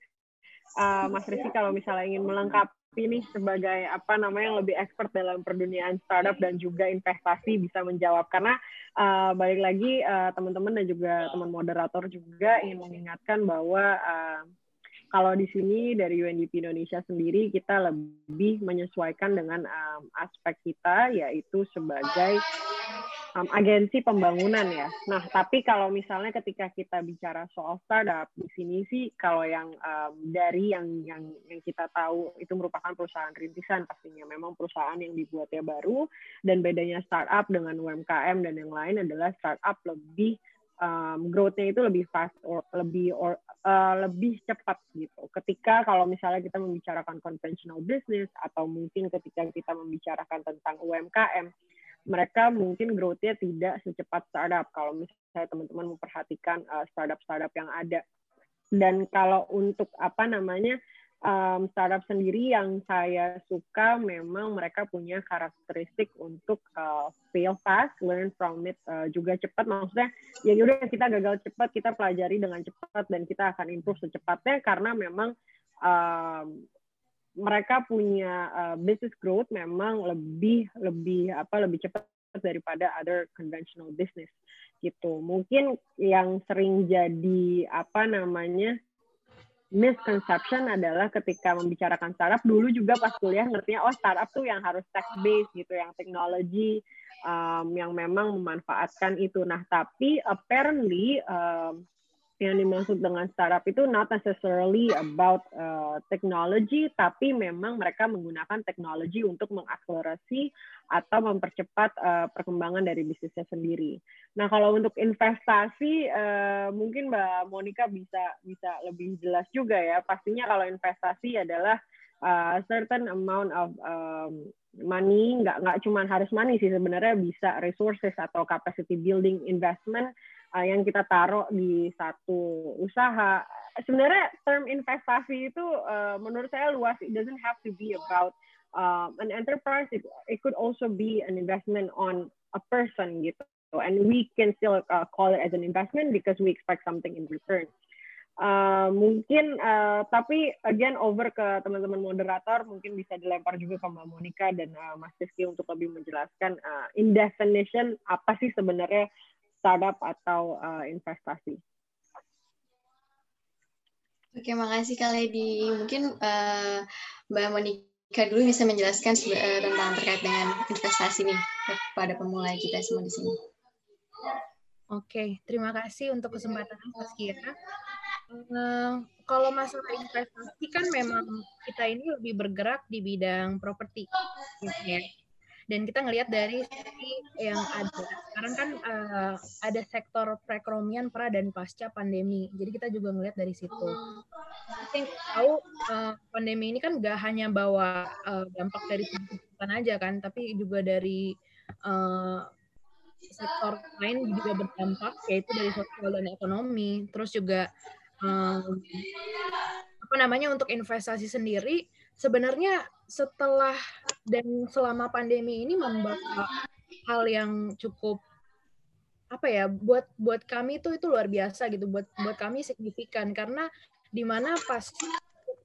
uh, Mas Rizky kalau misalnya ingin melengkapi nih sebagai apa namanya yang lebih expert dalam perduniaan startup dan juga investasi bisa menjawab. Karena uh, balik lagi uh, teman-teman dan juga teman moderator juga ingin mengingatkan bahwa uh, kalau di sini dari UNDP Indonesia sendiri kita lebih menyesuaikan dengan um, aspek kita yaitu sebagai um, agensi pembangunan ya. Nah, tapi kalau misalnya ketika kita bicara soal startup di sini sih kalau yang um, dari yang yang yang kita tahu itu merupakan perusahaan rintisan pastinya memang perusahaan yang dibuatnya baru dan bedanya startup dengan UMKM dan yang lain adalah startup lebih um, growth-nya itu lebih fast or lebih or, uh, lebih cepat gitu. Ketika kalau misalnya kita membicarakan conventional business atau mungkin ketika kita membicarakan tentang UMKM mereka mungkin growth-nya tidak secepat startup kalau misalnya teman-teman memperhatikan uh, startup-startup yang ada. Dan kalau untuk apa namanya um, startup sendiri yang saya suka memang mereka punya karakteristik untuk uh, fail fast, learn from it uh, juga cepat. Maksudnya ya udah kita gagal cepat, kita pelajari dengan cepat dan kita akan improve secepatnya karena memang um, mereka punya uh, business growth memang lebih lebih apa lebih cepat daripada other conventional business gitu. Mungkin yang sering jadi apa namanya misconception adalah ketika membicarakan startup dulu juga pas kuliah ngertinya oh startup tuh yang harus tech based gitu, yang teknologi um, yang memang memanfaatkan itu. Nah tapi apparently um, yang dimaksud dengan startup itu not necessarily about uh, technology, tapi memang mereka menggunakan teknologi untuk mengakselerasi atau mempercepat uh, perkembangan dari bisnisnya sendiri. Nah, kalau untuk investasi, uh, mungkin Mbak Monica bisa bisa lebih jelas juga ya. Pastinya kalau investasi adalah uh, certain amount of um, money, nggak nggak cuma harus money sih sebenarnya bisa resources atau capacity building investment uh, yang kita taruh di satu usaha. Sebenarnya term investasi itu uh, menurut saya luas. It doesn't have to be about uh, an enterprise. It, it could also be an investment on a person gitu. And we can still uh, call it as an investment because we expect something in return. Uh, mungkin uh, tapi again over ke teman-teman moderator mungkin bisa dilempar juga ke Mbak Monica dan uh, Mas Rizky untuk lebih menjelaskan uh, in definition apa sih sebenarnya startup atau uh, investasi. Oke, makasih Kak Lady. Mungkin uh, Mbak Monika dulu bisa menjelaskan uh, tentang terkait dengan investasi nih kepada pemula kita semua di sini. Oke, terima kasih untuk kesempatan Mas Kira. Uh, kalau masalah investasi kan memang kita ini lebih bergerak di bidang properti, gitu ya dan kita ngelihat dari sisi yang ada sekarang kan uh, ada sektor perekonomian pra dan pasca pandemi. Jadi kita juga ngelihat dari situ. Mungkin tahu uh, pandemi ini kan gak hanya bawa uh, dampak dari kehidupan aja kan, tapi juga dari uh, sektor lain juga berdampak, yaitu dari sosial dan ekonomi. Terus juga um, apa namanya untuk investasi sendiri, sebenarnya setelah dan selama pandemi ini membawa hal yang cukup apa ya buat buat kami itu itu luar biasa gitu buat buat kami signifikan. Karena di mana pas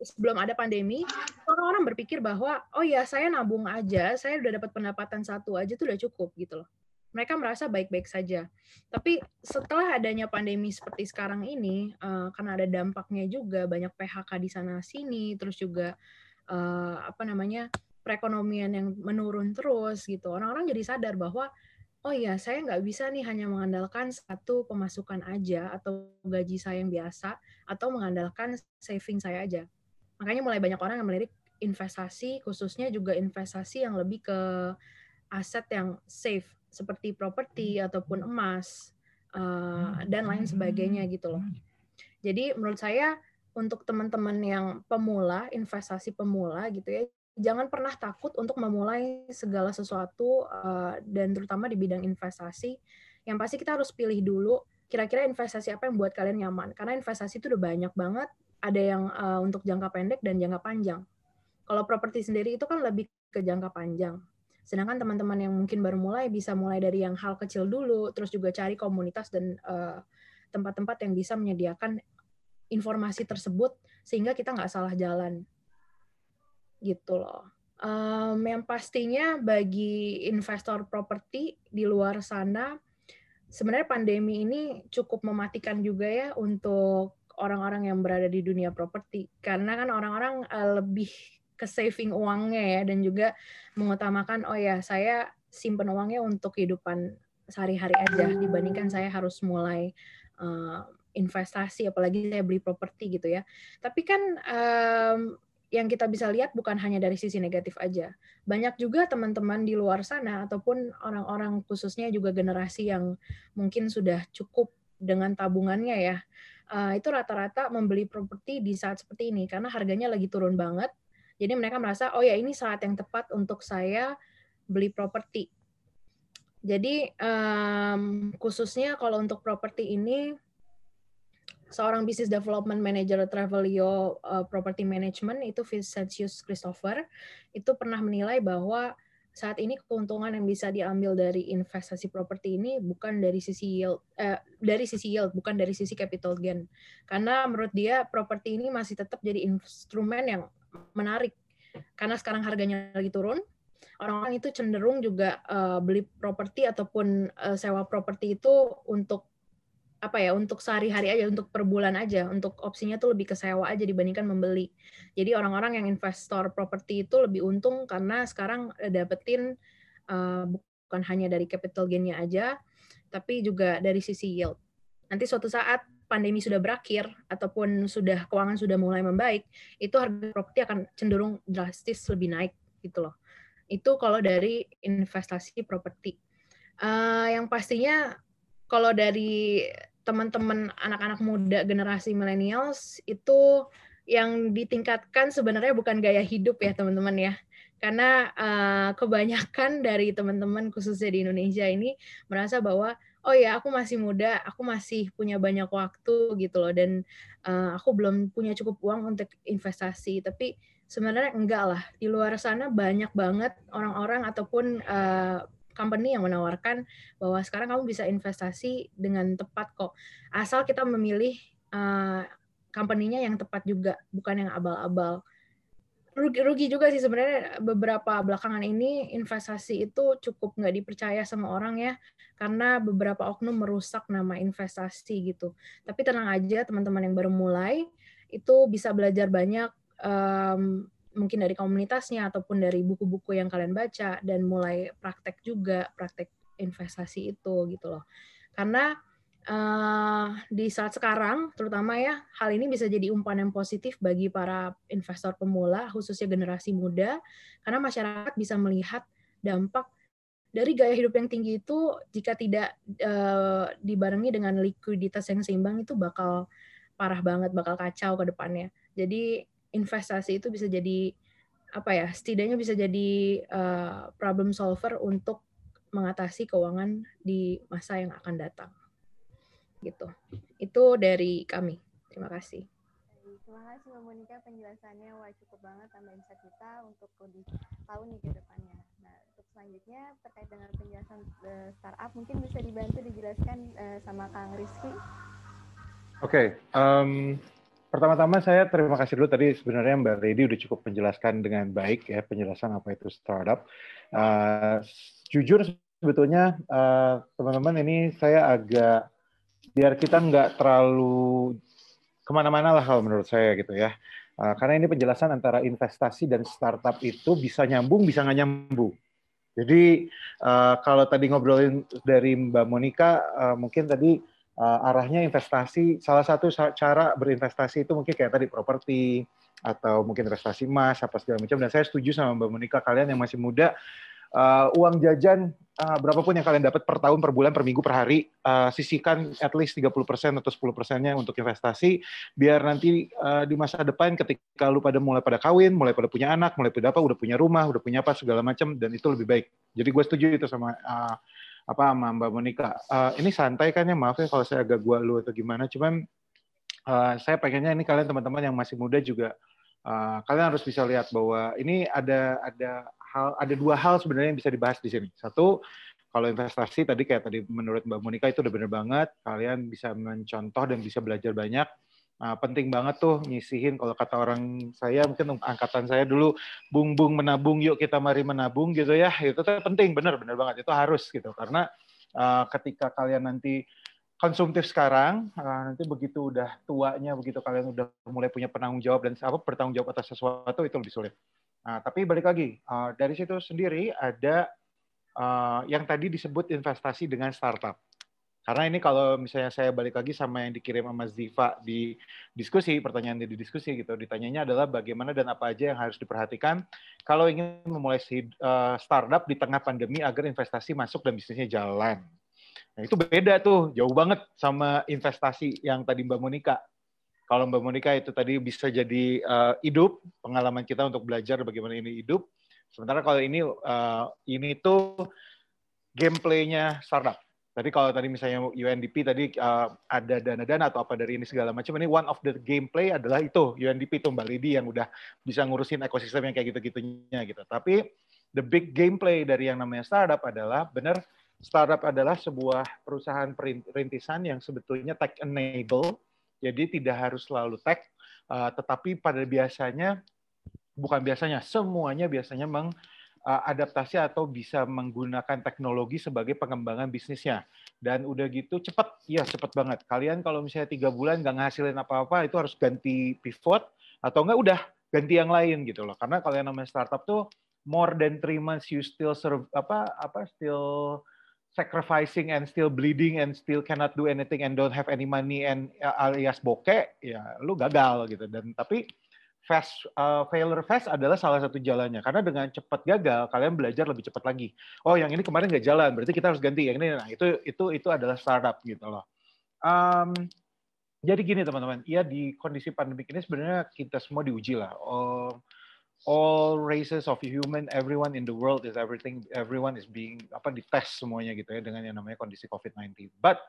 sebelum ada pandemi orang-orang berpikir bahwa oh ya saya nabung aja saya udah dapat pendapatan satu aja tuh udah cukup gitu loh. Mereka merasa baik-baik saja. Tapi setelah adanya pandemi seperti sekarang ini uh, karena ada dampaknya juga banyak PHK di sana sini terus juga uh, apa namanya perekonomian yang menurun terus gitu. Orang-orang jadi sadar bahwa oh iya saya nggak bisa nih hanya mengandalkan satu pemasukan aja atau gaji saya yang biasa atau mengandalkan saving saya aja. Makanya mulai banyak orang yang melirik investasi khususnya juga investasi yang lebih ke aset yang safe seperti properti ataupun emas uh, dan lain sebagainya gitu loh. Jadi menurut saya untuk teman-teman yang pemula investasi pemula gitu ya jangan pernah takut untuk memulai segala sesuatu uh, dan terutama di bidang investasi. Yang pasti kita harus pilih dulu kira-kira investasi apa yang buat kalian nyaman. Karena investasi itu udah banyak banget. Ada yang uh, untuk jangka pendek dan jangka panjang. Kalau properti sendiri itu kan lebih ke jangka panjang. Sedangkan teman-teman yang mungkin baru mulai bisa mulai dari yang hal kecil dulu, terus juga cari komunitas dan eh, tempat-tempat yang bisa menyediakan informasi tersebut sehingga kita nggak salah jalan gitu loh. Um, yang pastinya bagi investor properti di luar sana, sebenarnya pandemi ini cukup mematikan juga ya untuk orang-orang yang berada di dunia properti. Karena kan orang-orang uh, lebih ke saving uangnya ya dan juga mengutamakan oh ya saya simpan uangnya untuk kehidupan sehari-hari aja dibandingkan saya harus mulai uh, investasi apalagi saya beli properti gitu ya. Tapi kan um, yang kita bisa lihat bukan hanya dari sisi negatif aja. Banyak juga teman-teman di luar sana ataupun orang-orang khususnya juga generasi yang mungkin sudah cukup dengan tabungannya ya. Uh, itu rata-rata membeli properti di saat seperti ini karena harganya lagi turun banget. Jadi mereka merasa oh ya ini saat yang tepat untuk saya beli properti. Jadi um, khususnya kalau untuk properti ini seorang business development manager Travelio uh, Property Management itu Vincentius Christopher itu pernah menilai bahwa saat ini keuntungan yang bisa diambil dari investasi properti ini bukan dari sisi yield eh, dari sisi yield bukan dari sisi capital gain. Karena menurut dia properti ini masih tetap jadi instrumen yang menarik. Karena sekarang harganya lagi turun orang-orang itu cenderung juga uh, beli properti ataupun uh, sewa properti itu untuk apa ya untuk sehari-hari aja untuk per bulan aja untuk opsinya tuh lebih ke sewa aja dibandingkan membeli. Jadi orang-orang yang investor properti itu lebih untung karena sekarang dapetin uh, bukan hanya dari capital gainnya aja tapi juga dari sisi yield. Nanti suatu saat pandemi sudah berakhir ataupun sudah keuangan sudah mulai membaik itu harga properti akan cenderung drastis lebih naik gitu loh. Itu kalau dari investasi properti. Uh, yang pastinya kalau dari teman-teman anak-anak muda generasi millennials itu yang ditingkatkan sebenarnya bukan gaya hidup ya teman-teman ya. Karena uh, kebanyakan dari teman-teman khususnya di Indonesia ini merasa bahwa oh ya aku masih muda aku masih punya banyak waktu gitu loh. Dan uh, aku belum punya cukup uang untuk investasi. Tapi sebenarnya enggak lah. Di luar sana banyak banget orang-orang ataupun uh, company yang menawarkan bahwa sekarang kamu bisa investasi dengan tepat kok. Asal kita memilih uh, company-nya yang tepat juga, bukan yang abal-abal. Rugi, rugi juga sih sebenarnya beberapa belakangan ini investasi itu cukup nggak dipercaya sama orang ya, karena beberapa oknum merusak nama investasi gitu. Tapi tenang aja teman-teman yang baru mulai, itu bisa belajar banyak um, mungkin dari komunitasnya ataupun dari buku-buku yang kalian baca dan mulai praktek juga praktek investasi itu gitu loh karena uh, di saat sekarang terutama ya hal ini bisa jadi umpan yang positif bagi para investor pemula khususnya generasi muda karena masyarakat bisa melihat dampak dari gaya hidup yang tinggi itu jika tidak uh, dibarengi dengan likuiditas yang seimbang itu bakal parah banget, bakal kacau ke depannya. Jadi investasi itu bisa jadi apa ya? Setidaknya bisa jadi uh, problem solver untuk mengatasi keuangan di masa yang akan datang. Gitu. Itu dari kami. Terima kasih. Terima kasih Mbak Monika penjelasannya. Wah cukup banget tambah insight kita untuk lebih tahu nih ke depannya. Nah untuk selanjutnya terkait dengan penjelasan uh, startup mungkin bisa dibantu dijelaskan uh, sama Kang Rizky. Oke, okay, um, pertama-tama saya terima kasih dulu tadi sebenarnya Mbak Lady udah cukup menjelaskan dengan baik ya penjelasan apa itu startup. Uh, jujur sebetulnya teman-teman uh, ini saya agak biar kita nggak terlalu ke mana-mana lah kalau menurut saya gitu ya. Uh, karena ini penjelasan antara investasi dan startup itu bisa nyambung, bisa nggak nyambung. Jadi uh, kalau tadi ngobrolin dari Mbak Monica, uh, mungkin tadi uh, arahnya investasi. Salah satu cara berinvestasi itu mungkin kayak tadi properti atau mungkin investasi emas apa segala macam. Dan saya setuju sama Mbak Monica, kalian yang masih muda uh, uang jajan uh, berapapun yang kalian dapat per tahun, per bulan, per minggu, per hari, uh, sisihkan at least 30% atau 10%-nya untuk investasi, biar nanti uh, di masa depan ketika lu pada mulai pada kawin, mulai pada punya anak, mulai pada apa, udah punya rumah, udah punya apa, segala macam, dan itu lebih baik. Jadi gue setuju itu sama uh, apa sama Mbak Monica. Uh, ini santai kan ya, maaf ya kalau saya agak gua lu atau gimana, cuman uh, saya pengennya ini kalian teman-teman yang masih muda juga uh, kalian harus bisa lihat bahwa ini ada ada hal ada dua hal sebenarnya yang bisa dibahas di sini. Satu, kalau investasi tadi kayak tadi menurut Mbak Monika itu udah bener banget, kalian bisa mencontoh dan bisa belajar banyak. Nah, penting banget tuh nyisihin kalau kata orang saya mungkin angkatan saya dulu bung bung menabung yuk kita mari menabung gitu ya. Itu tuh penting bener bener banget. Itu harus gitu. Karena uh, ketika kalian nanti konsumtif sekarang uh, nanti begitu udah tuanya begitu kalian udah mulai punya penanggung jawab dan apa bertanggung jawab atas sesuatu itu lebih sulit. Nah, tapi balik lagi, uh, dari situ sendiri ada uh, yang tadi disebut investasi dengan startup. Karena ini kalau misalnya saya balik lagi sama yang dikirim sama Ziva di diskusi, pertanyaan di diskusi gitu, ditanyanya adalah bagaimana dan apa aja yang harus diperhatikan kalau ingin memulai uh, startup di tengah pandemi agar investasi masuk dan bisnisnya jalan. Nah, itu beda tuh, jauh banget sama investasi yang tadi Mbak Monika kalau Mbak Monika itu tadi bisa jadi uh, hidup pengalaman kita untuk belajar bagaimana ini hidup. Sementara kalau ini uh, ini tuh gameplaynya startup. Tadi kalau tadi misalnya UNDP tadi uh, ada dana-dana atau apa dari ini segala macam ini one of the gameplay adalah itu UNDP itu Mbak Lidi yang udah bisa ngurusin ekosistem yang kayak gitu-gitunya gitu. Tapi the big gameplay dari yang namanya startup adalah benar startup adalah sebuah perusahaan perintisan yang sebetulnya tech enable jadi tidak harus selalu tech, uh, tetapi pada biasanya bukan biasanya semuanya biasanya mengadaptasi uh, atau bisa menggunakan teknologi sebagai pengembangan bisnisnya. Dan udah gitu cepat, ya cepat banget. Kalian kalau misalnya tiga bulan nggak ngasilin apa-apa, itu harus ganti pivot atau enggak udah ganti yang lain gitu loh. Karena kalau yang namanya startup tuh more than three months you still serve apa apa still sacrificing and still bleeding and still cannot do anything and don't have any money and uh, alias bokeh ya lu gagal gitu dan tapi fast uh, failure fast adalah salah satu jalannya. Karena dengan cepat gagal kalian belajar lebih cepat lagi. Oh yang ini kemarin nggak jalan berarti kita harus ganti. Yang ini nah itu itu itu adalah startup gitu loh. Um, jadi gini teman-teman. Ya di kondisi pandemi ini sebenarnya kita semua diuji lah. Um, all races of human, everyone in the world is everything, everyone is being apa dites semuanya gitu ya dengan yang namanya kondisi COVID-19. But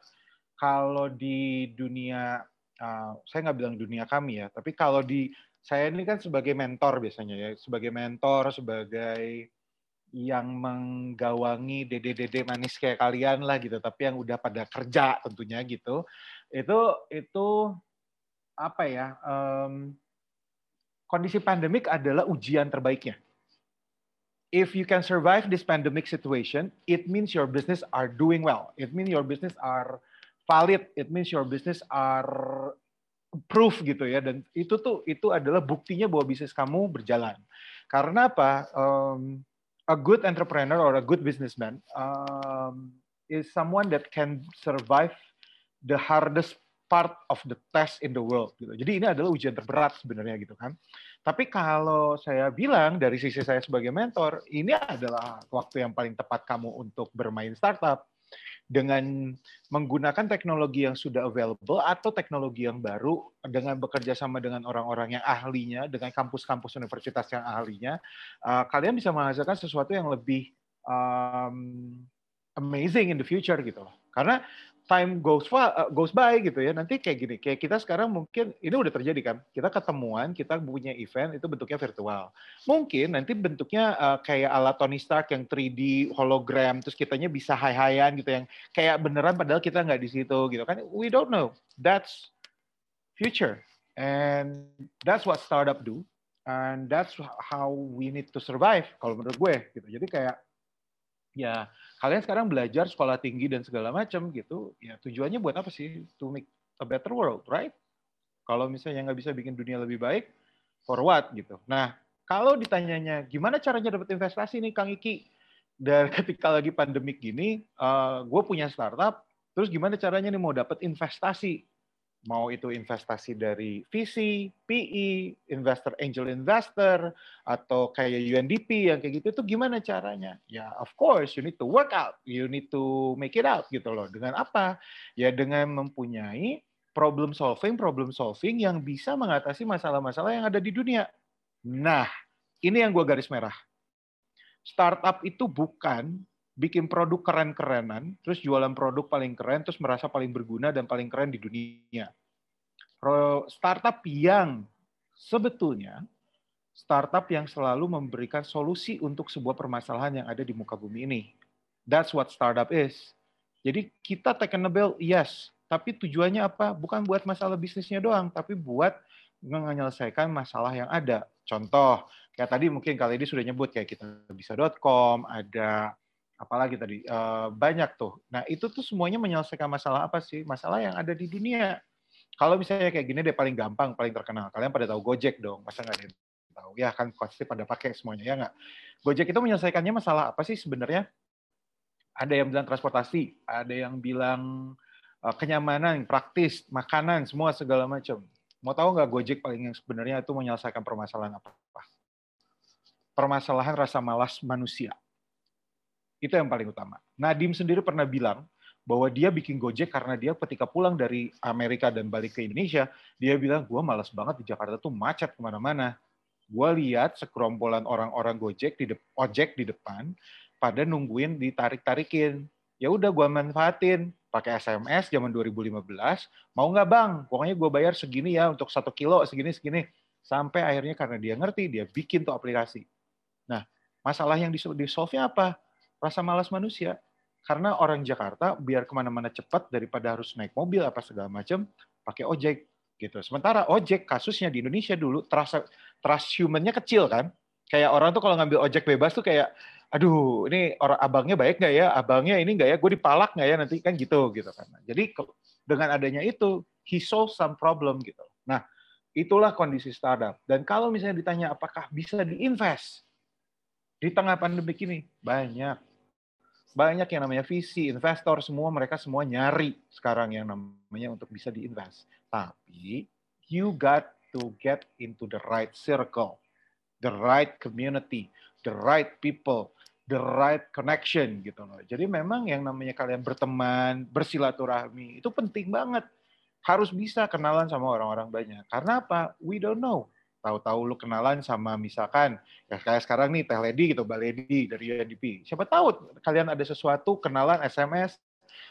kalau di dunia, uh, saya nggak bilang dunia kami ya, tapi kalau di saya ini kan sebagai mentor biasanya ya, sebagai mentor, sebagai yang menggawangi dede-dede manis kayak kalian lah gitu, tapi yang udah pada kerja tentunya gitu, itu itu apa ya? Um, kondisi pandemik adalah ujian terbaiknya. If you can survive this pandemic situation, it means your business are doing well. It means your business are valid. It means your business are proof gitu ya. Dan itu tuh itu adalah buktinya bahwa bisnis kamu berjalan. Karena apa? Um, a good entrepreneur or a good businessman um, is someone that can survive the hardest part of the test in the world gitu. Jadi ini adalah ujian terberat sebenarnya gitu kan. Tapi kalau saya bilang dari sisi saya sebagai mentor, ini adalah waktu yang paling tepat kamu untuk bermain startup dengan menggunakan teknologi yang sudah available atau teknologi yang baru dengan bekerja sama dengan orang-orang yang ahlinya, dengan kampus-kampus universitas yang ahlinya, uh, kalian bisa menghasilkan sesuatu yang lebih um, amazing in the future gitu loh. Karena time goes uh, goes by gitu ya. Nanti kayak gini, kayak kita sekarang mungkin ini udah terjadi kan. Kita ketemuan, kita punya event itu bentuknya virtual. Mungkin nanti bentuknya uh, kayak ala Tony Stark yang 3D hologram terus kitanya bisa hai-haian gitu yang kayak beneran padahal kita nggak di situ gitu kan. We don't know. That's future. And that's what startup do. And that's how we need to survive kalau menurut gue gitu. Jadi kayak ya kalian sekarang belajar sekolah tinggi dan segala macam gitu ya tujuannya buat apa sih? To make a better world right? Kalau misalnya nggak bisa bikin dunia lebih baik for what gitu. Nah kalau ditanyanya gimana caranya dapat investasi nih Kang Iki? Dan (laughs) ketika lagi pandemik gini uh, gue punya startup terus gimana caranya nih mau dapat investasi mau itu investasi dari VC, PE, investor angel investor atau kayak UNDP yang kayak gitu itu gimana caranya? Ya of course you need to work out, you need to make it out gitu loh. Dengan apa? Ya dengan mempunyai problem solving, problem solving yang bisa mengatasi masalah-masalah yang ada di dunia. Nah, ini yang gue garis merah. Startup itu bukan bikin produk keren-kerenan, terus jualan produk paling keren, terus merasa paling berguna dan paling keren di dunia. Startup yang sebetulnya startup yang selalu memberikan solusi untuk sebuah permasalahan yang ada di muka bumi ini. That's what startup is. Jadi kita technable, yes. Tapi tujuannya apa? Bukan buat masalah bisnisnya doang, tapi buat menyelesaikan masalah yang ada. Contoh, kayak tadi mungkin kali ini sudah nyebut kayak kita bisa.com, ada apalagi tadi uh, banyak tuh. Nah itu tuh semuanya menyelesaikan masalah apa sih? Masalah yang ada di dunia. Kalau misalnya kayak gini deh paling gampang, paling terkenal. Kalian pada tahu Gojek dong, masa nggak ada tahu? Ya kan pasti pada pakai semuanya ya nggak. Gojek itu menyelesaikannya masalah apa sih sebenarnya? Ada yang bilang transportasi, ada yang bilang uh, kenyamanan, praktis, makanan, semua segala macam. Mau tahu nggak Gojek paling yang sebenarnya itu menyelesaikan permasalahan apa? Permasalahan rasa malas manusia itu yang paling utama. Nadim sendiri pernah bilang bahwa dia bikin Gojek karena dia ketika pulang dari Amerika dan balik ke Indonesia, dia bilang, gue malas banget di Jakarta tuh macet ke mana-mana. Gue lihat sekerombolan orang-orang Gojek di ojek di depan, pada nungguin ditarik-tarikin. Ya udah gue manfaatin, pakai SMS zaman 2015, mau nggak bang? Pokoknya gue bayar segini ya untuk satu kilo segini-segini. Sampai akhirnya karena dia ngerti, dia bikin tuh aplikasi. Nah, masalah yang di-solve-nya apa? Rasa malas manusia. Karena orang Jakarta biar ke mana-mana cepat daripada harus naik mobil apa segala macam, pakai ojek gitu. Sementara ojek kasusnya di Indonesia dulu trust trust humannya kecil kan. Kayak orang tuh kalau ngambil ojek bebas tuh kayak, aduh ini orang abangnya baik nggak ya, abangnya ini nggak ya, gue dipalak nggak ya nanti kan gitu gitu kan. Jadi dengan adanya itu, he solve some problem gitu. Nah itulah kondisi startup. Dan kalau misalnya ditanya apakah bisa diinvest di tengah pandemi ini, banyak banyak yang namanya visi, investor, semua mereka semua nyari sekarang yang namanya untuk bisa diinvest. Tapi you got to get into the right circle, the right community, the right people, the right connection gitu loh. Jadi memang yang namanya kalian berteman, bersilaturahmi itu penting banget. Harus bisa kenalan sama orang-orang banyak. Karena apa? We don't know tahu-tahu lu kenalan sama misalkan ya kayak sekarang nih Teh Lady gitu, Mbak Lady dari UNDP. Siapa tahu kalian ada sesuatu kenalan SMS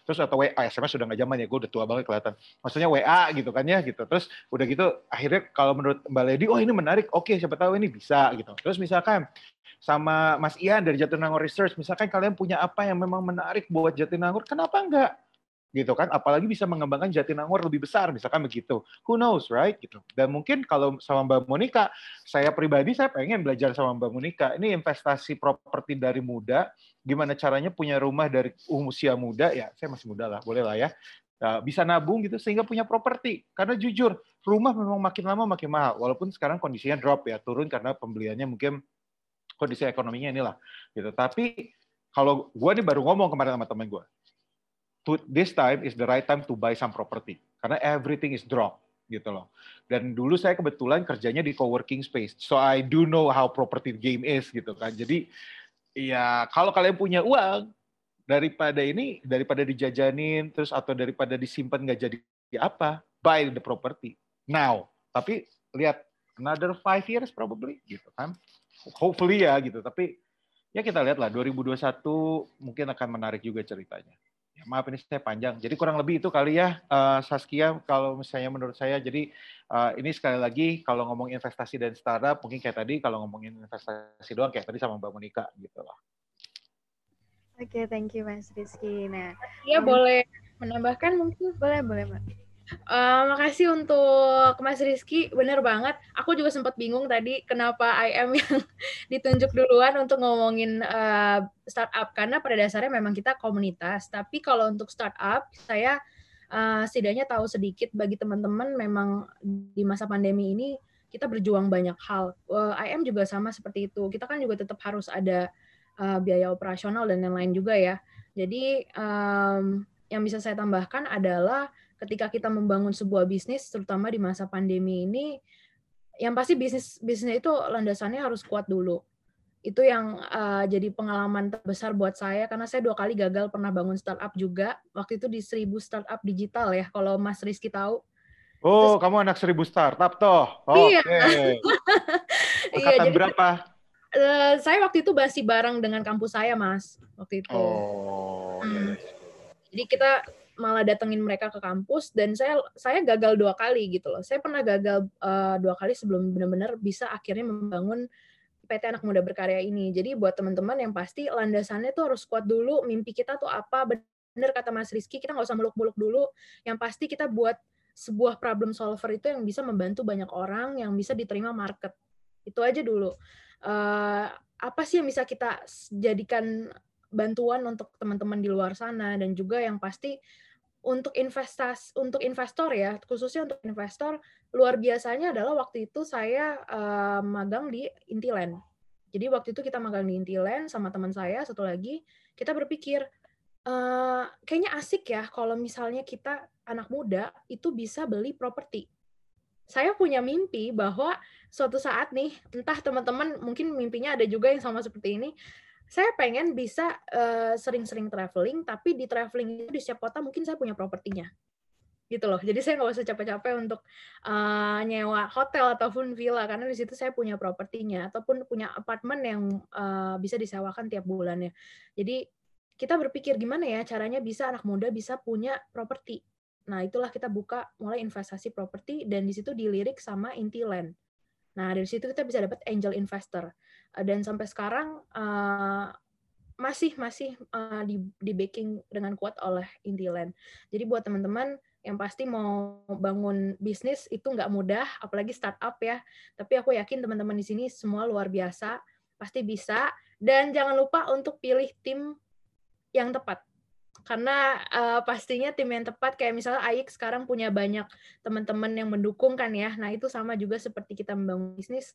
terus atau WA SMS sudah nggak zaman ya gue udah tua banget kelihatan. Maksudnya WA gitu kan ya gitu. Terus udah gitu akhirnya kalau menurut Mbak Lady oh ini menarik oke siapa tahu ini bisa gitu. Terus misalkan sama Mas Ian dari Jatinangor Research misalkan kalian punya apa yang memang menarik buat Jatinangor kenapa enggak gitu kan apalagi bisa mengembangkan Jatinangor lebih besar misalkan begitu. Who knows right? Gitu. Dan mungkin kalau sama Mbak Monica saya pribadi saya pengen belajar sama Mbak Monica. Ini investasi properti dari muda gimana caranya punya rumah dari usia muda ya saya masih muda lah boleh lah ya. Nah, bisa nabung gitu sehingga punya properti. Karena jujur rumah memang makin lama makin mahal walaupun sekarang kondisinya drop ya turun karena pembeliannya mungkin kondisi ekonominya inilah gitu. Tapi kalau gue nih baru ngomong kemarin sama temen gue to, this time is the right time to buy some property karena everything is drop. gitu loh. Dan dulu saya kebetulan kerjanya di co-working space, so I do know how property game is gitu kan. Jadi ya kalau kalian punya uang daripada ini daripada dijajanin terus atau daripada disimpan nggak jadi apa, buy the property now. Tapi lihat another five years probably gitu kan. Hopefully ya gitu. Tapi ya kita lihat lah 2021 mungkin akan menarik juga ceritanya maaf ini saya panjang. Jadi kurang lebih itu kali ya uh, Saskia kalau misalnya menurut saya. Jadi uh, ini sekali lagi kalau ngomong investasi dan startup mungkin kayak tadi kalau ngomongin investasi doang kayak tadi sama Mbak Monika gitu loh. Oke, okay, thank you Mas Rizky. Nah, ya um, boleh menambahkan mungkin boleh boleh Mbak. Uh, makasih untuk Mas Rizky, bener banget. Aku juga sempat bingung tadi kenapa IM (laughs) yang ditunjuk duluan untuk ngomongin uh, startup karena pada dasarnya memang kita komunitas. Tapi kalau untuk startup, saya uh, setidaknya tahu sedikit bagi teman-teman memang di masa pandemi ini kita berjuang banyak hal. Uh, IM juga sama seperti itu. Kita kan juga tetap harus ada uh, biaya operasional dan lain-lain juga ya. Jadi um, yang bisa saya tambahkan adalah ketika kita membangun sebuah bisnis, terutama di masa pandemi ini, yang pasti bisnis bisnis itu landasannya harus kuat dulu. Itu yang uh, jadi pengalaman terbesar buat saya karena saya dua kali gagal pernah bangun startup juga. Waktu itu di seribu startup digital ya, kalau Mas Rizky tahu. Oh, Terus, kamu anak seribu startup toh? Oh, iya. Okay. (laughs) iya, jadi, berapa? Uh, saya waktu itu masih bareng dengan kampus saya, Mas. Waktu itu. Oh. Hmm. Jadi kita malah datengin mereka ke kampus dan saya saya gagal dua kali gitu loh. Saya pernah gagal uh, dua kali sebelum benar-benar bisa akhirnya membangun PT Anak Muda Berkarya ini. Jadi buat teman-teman yang pasti landasannya tuh harus kuat dulu. Mimpi kita tuh apa? Bener kata Mas Rizky, kita nggak usah muluk-muluk dulu. Yang pasti kita buat sebuah problem solver itu yang bisa membantu banyak orang, yang bisa diterima market. Itu aja dulu. Uh, apa sih yang bisa kita jadikan bantuan untuk teman-teman di luar sana dan juga yang pasti untuk investasi untuk investor ya khususnya untuk investor luar biasanya adalah waktu itu saya uh, magang di Intiland. Jadi waktu itu kita magang di Intiland sama teman saya satu lagi kita berpikir uh, kayaknya asik ya kalau misalnya kita anak muda itu bisa beli properti. Saya punya mimpi bahwa suatu saat nih entah teman-teman mungkin mimpinya ada juga yang sama seperti ini saya pengen bisa sering-sering uh, traveling, tapi di traveling itu di setiap kota mungkin saya punya propertinya, gitu loh. Jadi saya nggak usah capek-capek untuk uh, nyewa hotel ataupun villa karena di situ saya punya propertinya ataupun punya apartemen yang uh, bisa disewakan tiap bulannya. Jadi kita berpikir gimana ya caranya bisa anak muda bisa punya properti. Nah itulah kita buka mulai investasi properti dan di situ dilirik sama Intiland. Nah dari situ kita bisa dapat angel investor dan sampai sekarang uh, masih masih uh, di, di backing dengan kuat oleh Intiland. Jadi buat teman-teman yang pasti mau bangun bisnis itu nggak mudah, apalagi startup ya. Tapi aku yakin teman-teman di sini semua luar biasa, pasti bisa. Dan jangan lupa untuk pilih tim yang tepat. Karena uh, pastinya tim yang tepat kayak misalnya Aik sekarang punya banyak teman-teman yang mendukung kan ya. Nah itu sama juga seperti kita membangun bisnis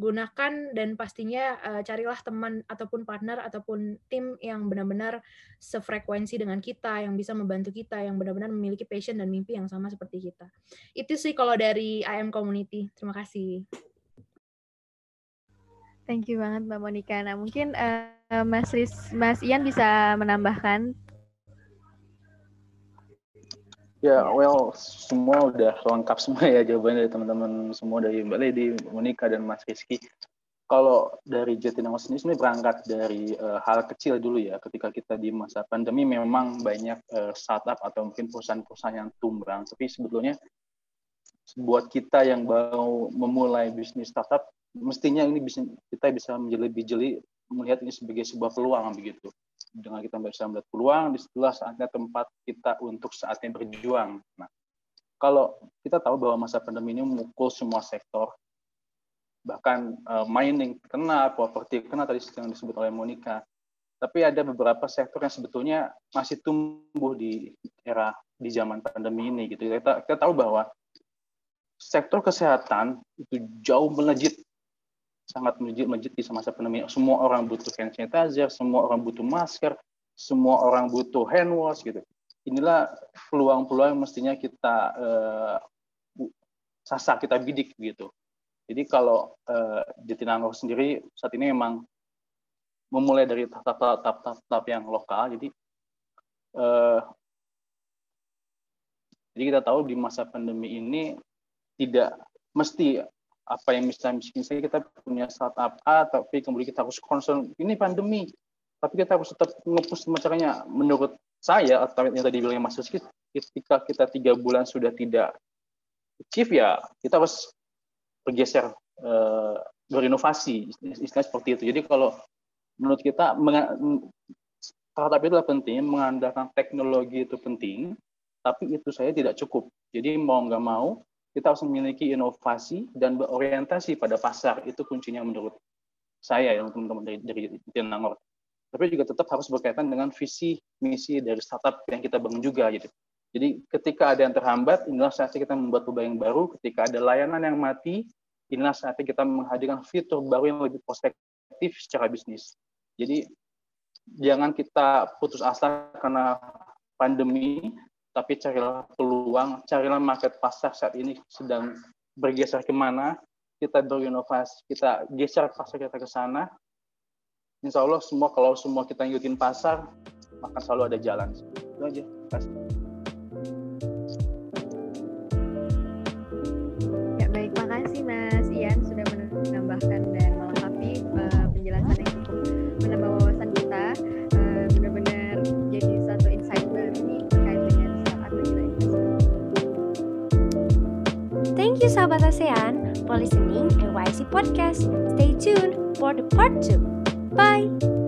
gunakan dan pastinya uh, carilah teman ataupun partner ataupun tim yang benar-benar sefrekuensi dengan kita, yang bisa membantu kita, yang benar-benar memiliki passion dan mimpi yang sama seperti kita. Itu sih kalau dari IM Community. Terima kasih. Thank you banget Mbak Monica. Nah mungkin uh, Mas Riz, Mas Ian bisa menambahkan Ya, well, semua udah lengkap semua ya jawabannya dari teman-teman semua dari Mbak Lady, Monica, dan Mas Rizky. Kalau dari Jatinangor sendiri sebenarnya berangkat dari uh, hal kecil dulu ya. Ketika kita di masa pandemi memang banyak uh, startup atau mungkin perusahaan-perusahaan yang tumbang. Tapi sebetulnya buat kita yang mau memulai bisnis startup, mestinya ini bisa kita bisa menjadi lebih jeli melihat ini sebagai sebuah peluang begitu dengan kita bisa melihat peluang, di situlah saatnya tempat kita untuk saatnya berjuang. Nah, kalau kita tahu bahwa masa pandemi ini memukul semua sektor, bahkan uh, mining kena, properti kena tadi yang disebut oleh Monica. Tapi ada beberapa sektor yang sebetulnya masih tumbuh di era di zaman pandemi ini gitu. Kita, kita tahu bahwa sektor kesehatan itu jauh melejit sangat melejit di masa pandemi. Semua orang butuh hand sanitizer, semua orang butuh masker, semua orang butuh hand wash gitu. Inilah peluang-peluang mestinya kita uh, sasar kita bidik gitu. Jadi kalau uh, Jatinangor sendiri saat ini memang memulai dari tahap-tahap yang lokal. Jadi uh, jadi kita tahu di masa pandemi ini tidak mesti apa yang misalnya misalnya kita punya startup A tapi kemudian kita harus concern ini pandemi. Tapi kita harus tetap ngepus caranya menurut saya atau yang tadi bilang Mas Rizky ketika kita tiga bulan sudah tidak achieve ya kita harus bergeser uh, berinovasi. Istilah seperti itu. Jadi kalau menurut kita startup itu penting mengandalkan teknologi itu penting tapi itu saya tidak cukup. Jadi mau nggak mau kita harus memiliki inovasi dan berorientasi pada pasar itu kuncinya menurut saya ya teman-teman dari dari Nangor. Tapi juga tetap harus berkaitan dengan visi misi dari startup yang kita bangun juga gitu. Jadi ketika ada yang terhambat, inilah saatnya kita membuat perubahan baru. Ketika ada layanan yang mati, inilah saatnya kita menghadirkan fitur baru yang lebih prospektif secara bisnis. Jadi jangan kita putus asa karena pandemi, tapi carilah peluang, carilah market pasar saat ini sedang bergeser ke mana, kita berinovasi, kita geser pasar kita ke sana. Insya Allah semua kalau semua kita ngikutin pasar, maka selalu ada jalan. Itu aja. Kasih. Sahabat ASEAN for listening NYC Podcast. Stay tuned for the part 2. Bye!